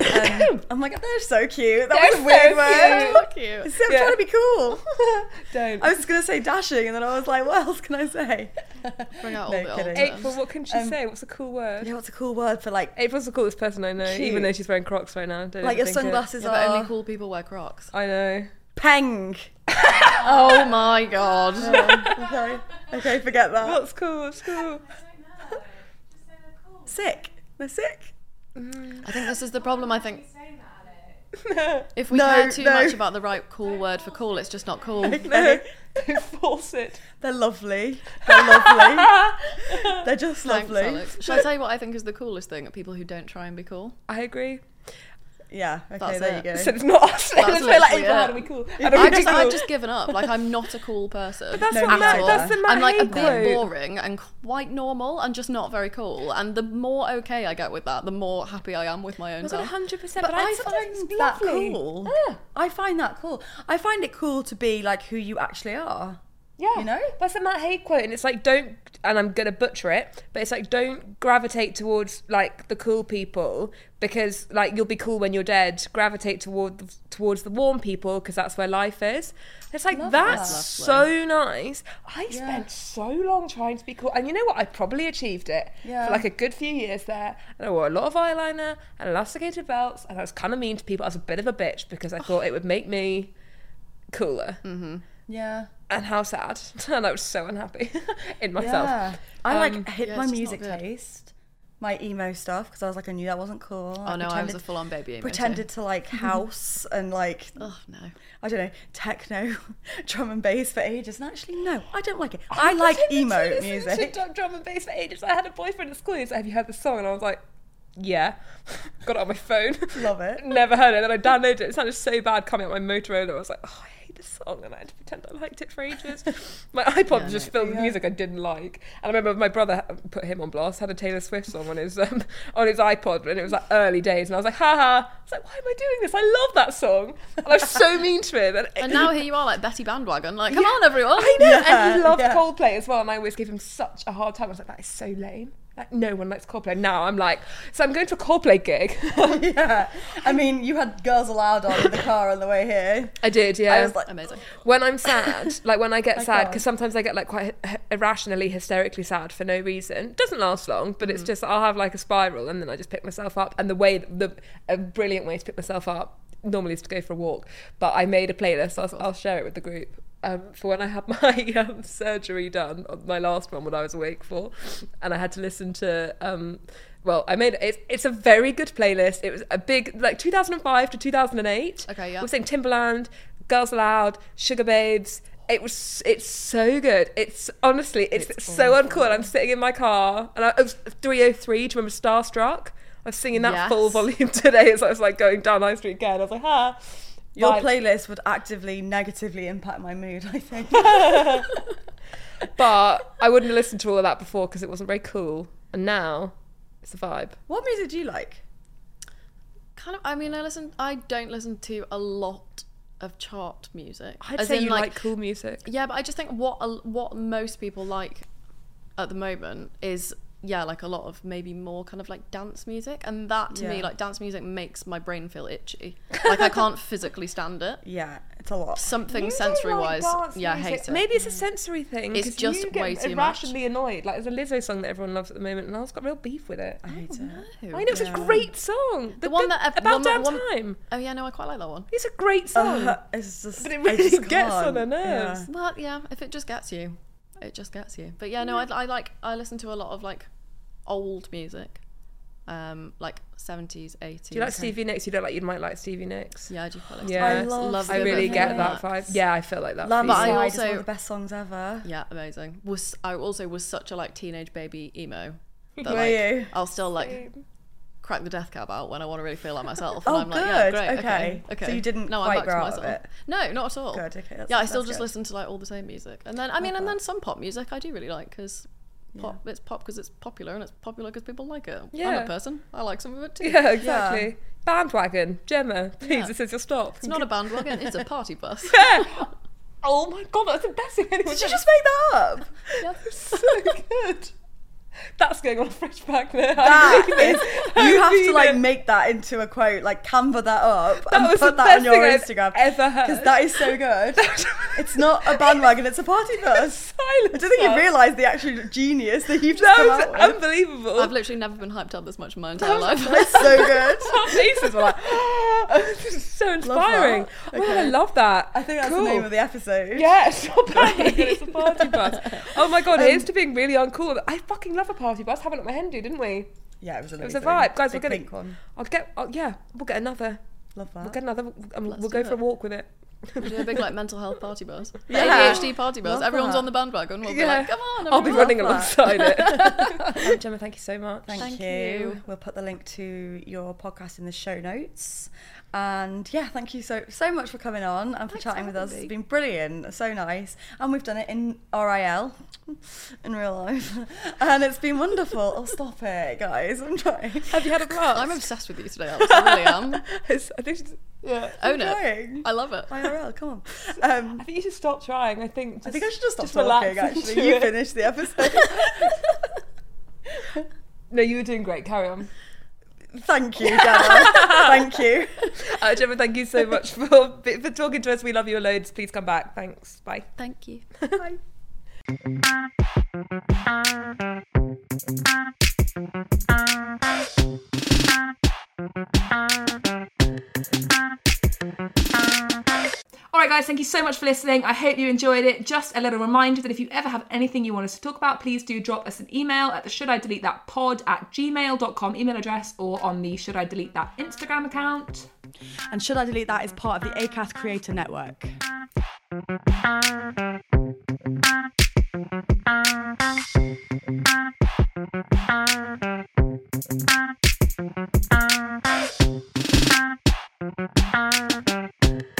Um, I'm like, they're so cute. That They're was a weird so word. So cute. See, I'm Yeah. trying to be cool. Don't. I was just gonna say dashing, and then I was like, what else can I say? Bring out all No the old kidding. April, what can she Um, say? What's a cool word? Yeah, what's a cool word for like April's the coolest person I know, Cute. even though she's wearing Crocs right now. Don't like your overthink it. sunglasses Yeah, but are only cool people wear Crocs. I know. peng. Oh my god. okay, okay, forget that. What's cool? What's cool? Sick. They're sick. I think this is the problem. I think if we No, care too no. much about the right cool word for cool, it's just not cool. No, don't force it. They're lovely. They're lovely. They're just Thanks, lovely. Alex. Shall I tell you what I think is the coolest thing? People who don't try and be cool. I agree. Yeah. Okay. That's there it. you go. So it's not us. That's Let's like, April, how do we cool? How do we I be just, cool? I've just given up. Like I'm not a cool person. But That's No, what Matt, that's the Matt I'm like a bit boring and quite normal and just not very cool. And the more okay I get with that, the more happy I am with my own self. hundred percent. But But I sometimes find that lovely. cool. Yeah. I find that cool. I find it cool to be like who you actually are. Yeah, You know? that's the Matt Haig quote, and it's like don't, and I'm gonna butcher it, but it's like don't gravitate towards like the cool people because like you'll be cool when you're dead. Gravitate toward towards the warm people because that's where life is. It's like Love that's that. so nice. I spent so long trying to be cool, and you know what? I probably achieved it Yeah. for like a good few years there. And I wore a lot of eyeliner and elasticated belts, and I was kind of mean to people. I was a bit of a bitch because I thought it would make me cooler mm-hmm. Yeah. And how sad. And I was so unhappy in myself. Yeah. I like Um, hid yeah, my it's just music not good. taste, my emo stuff, because I was like, I knew that wasn't cool. oh no, I was a full-on baby. emo too. pretended to like house and like Oh no. I don't know techno, drum and bass for ages. And actually, no, I don't like it. I, like emo pretended to listen music. To drum and bass for ages. I had a boyfriend at school. He said, "Have you heard the song?" And I was like, "Yeah." Got it on my phone. Love it. Never heard it. Then I downloaded it. It sounded so bad coming out my Motorola. I was like, "Oh, I hate this song," and I had to pretend I liked it for ages. My iPod was just filled with music I didn't like. And I remember my brother put him on blast. Had a Taylor Swift song on his um, on his iPod, and it was like early days. And I was like, "Haha!" I was like, "Why am I doing this? I love that song." And I was so mean to him. And, And now here you are, like Betty Bandwagon. Like, come on, everyone. I know, and he loved yeah. Coldplay as well, and I always gave him such a hard time. I was like, that is so lame. Like, no one likes Coldplay. Now I'm like, so I'm going to a Coldplay gig. yeah. I mean, you had Girls Aloud on in the car on the way here. I did, yeah. I was like, Amazing. when I'm sad, like when I get I sad, because sometimes I get like quite irrationally, hysterically sad for no reason. It doesn't last long, but Mm. it's just I'll have like a spiral, and then I just pick myself up. And the way, the a brilliant way to pick myself up normally is to go for a walk. But I made a playlist. I'll, I'll share it with the group. Um, for when I had my um, surgery done, on my last one, what I was awake for, and I had to listen to. Um, well, I made it's it's a very good playlist. It was a big like 2005 to 2008. Okay, yeah. We're saying Timbaland, Girls Aloud, Sugababes. It was it's so good. It's honestly it's, so uncool. I'm sitting in my car and I, it was 3OH!3. Do you remember Starstrukk? I was singing that full volume today as I was like going down High Street again. I was like, ha. Your Vibes. playlist would actively negatively impact my mood, I think. But I wouldn't have listened to all of that before because it wasn't very cool. And now it's a vibe. what music do you like? Kind of. I mean, I listen. I don't listen to a lot of chart music. I'd As say in, you like, cool music. Yeah, but I just think what a- what most people like at the moment is yeah, like a lot of maybe more kind of like dance music, and that to me, like dance music, makes my brain feel itchy. Like I can't physically stand it. Yeah, it's a lot. Something You sensory like wise, dance yeah, I hate it. Maybe it's a sensory thing. It's just you get way too much. irrationally annoyed. Like there's a Lizzo song that everyone loves at the moment, and I've got real beef with it. I hate it. I know it's a great song. The one that ev- about one damn time. Oh yeah, no, I quite like that one. It's a great song. Uh, it's just, But it really just gets on can't. nerves. Yeah. Well, yeah, if it just gets you, it just gets you. But yeah, no, I, I like I listen to a lot of like old music, um, like seventies, eighties. Do you like Stevie Nicks? You don't like you might like Stevie Nicks. Yeah, I do quite like. Yeah. Stevie I love the I really get that vibe. Yeah, I feel like that. Lamb for But. I Side is one also- of the best songs ever. Yeah, amazing. Was I also was such a like teenage baby emo that Were like you? I'll still like crack the death cab out when I want to really feel like myself. And Oh, I'm like, yeah, good. great, okay, Okay. okay. So you didn't no, quite I'm back grow to myself. it? No, not at all. Good, okay, that's- yeah, I still just good. listen to like all the same music, and then I mean, and then some pop music I do really like because. Pop, it's pop because it's popular and it's popular because people like it. Yeah. I'm a person. I like some of it too. Yeah, exactly. bandwagon. Gemma, please, Yeah. this is your stop. It's not a bandwagon, it's a party bus. Oh my god, that's the best thing anyone Did you just make that up? Yeah. so good. That's going on a fresh back there. That I mean is, it. you have to like it. make that into a quote, like Canva that up That and was put the that on your thing I've Instagram. ever heard. Because that is so good. it's not a bandwagon, it's a party bus. I don't think you realise the actual genius that you've just That come was out with. unbelievable. I've literally never been hyped up this much in my entire life. It's so good. Our faces were like, this is so inspiring. that. Oh, I Okay. love that. I think that's cool. the name of the episode. Yeah, it's not bandwagon, it's a party bus. Oh my god, Um, here's to being really uncool. I fucking love a party bus. Have a look at my hen do, didn't we? Yeah, it was It was a vibe, guys. We're gonna. pink one. I'll get. Oh, yeah, we'll get another. Love that. We'll get another. Um, Let's we'll do go for a it. walk with it. Do a big like mental health party bus. Yeah. ADHD party bus. Love Everyone's that. on the bandwagon. We'll be Yeah. like, come on. I'll be everyone." running that. alongside it. um, Gemma, thank you so much. Thank, Thank you. you. We'll put the link to your podcast in the show notes. And yeah, thank you so so much for coming on and for Thanks chatting with us. having It's me. been brilliant, so nice. And we've done it in RIL, in real life, and it's been wonderful. Oh, stop it, guys! I'm trying. Have you had a blast? I'm obsessed with you today, Alice. I really am. It's- I think. she's- Yeah. Own it. trying. I love it. IRL, come on. Um, I think you should stop trying. I think. Just, I think I should just stop relax talking. Actually, you it. finish the episode. No, you were doing great. Carry on. Thank you, Gemma. thank you. Uh, Gemma, thank you so much for for talking to us. We love you loads. Please come back. Thanks. Bye. Thank you. Bye. All right, guys, thank you so much for listening. I hope you enjoyed it. Just a little reminder that if you ever have anything you want us to talk about, please do drop us an email at the should I delete that pod at gmail.com email address or on the should I delete that Instagram account. And should I delete that is part of the Acast Creator Network.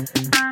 Thank you.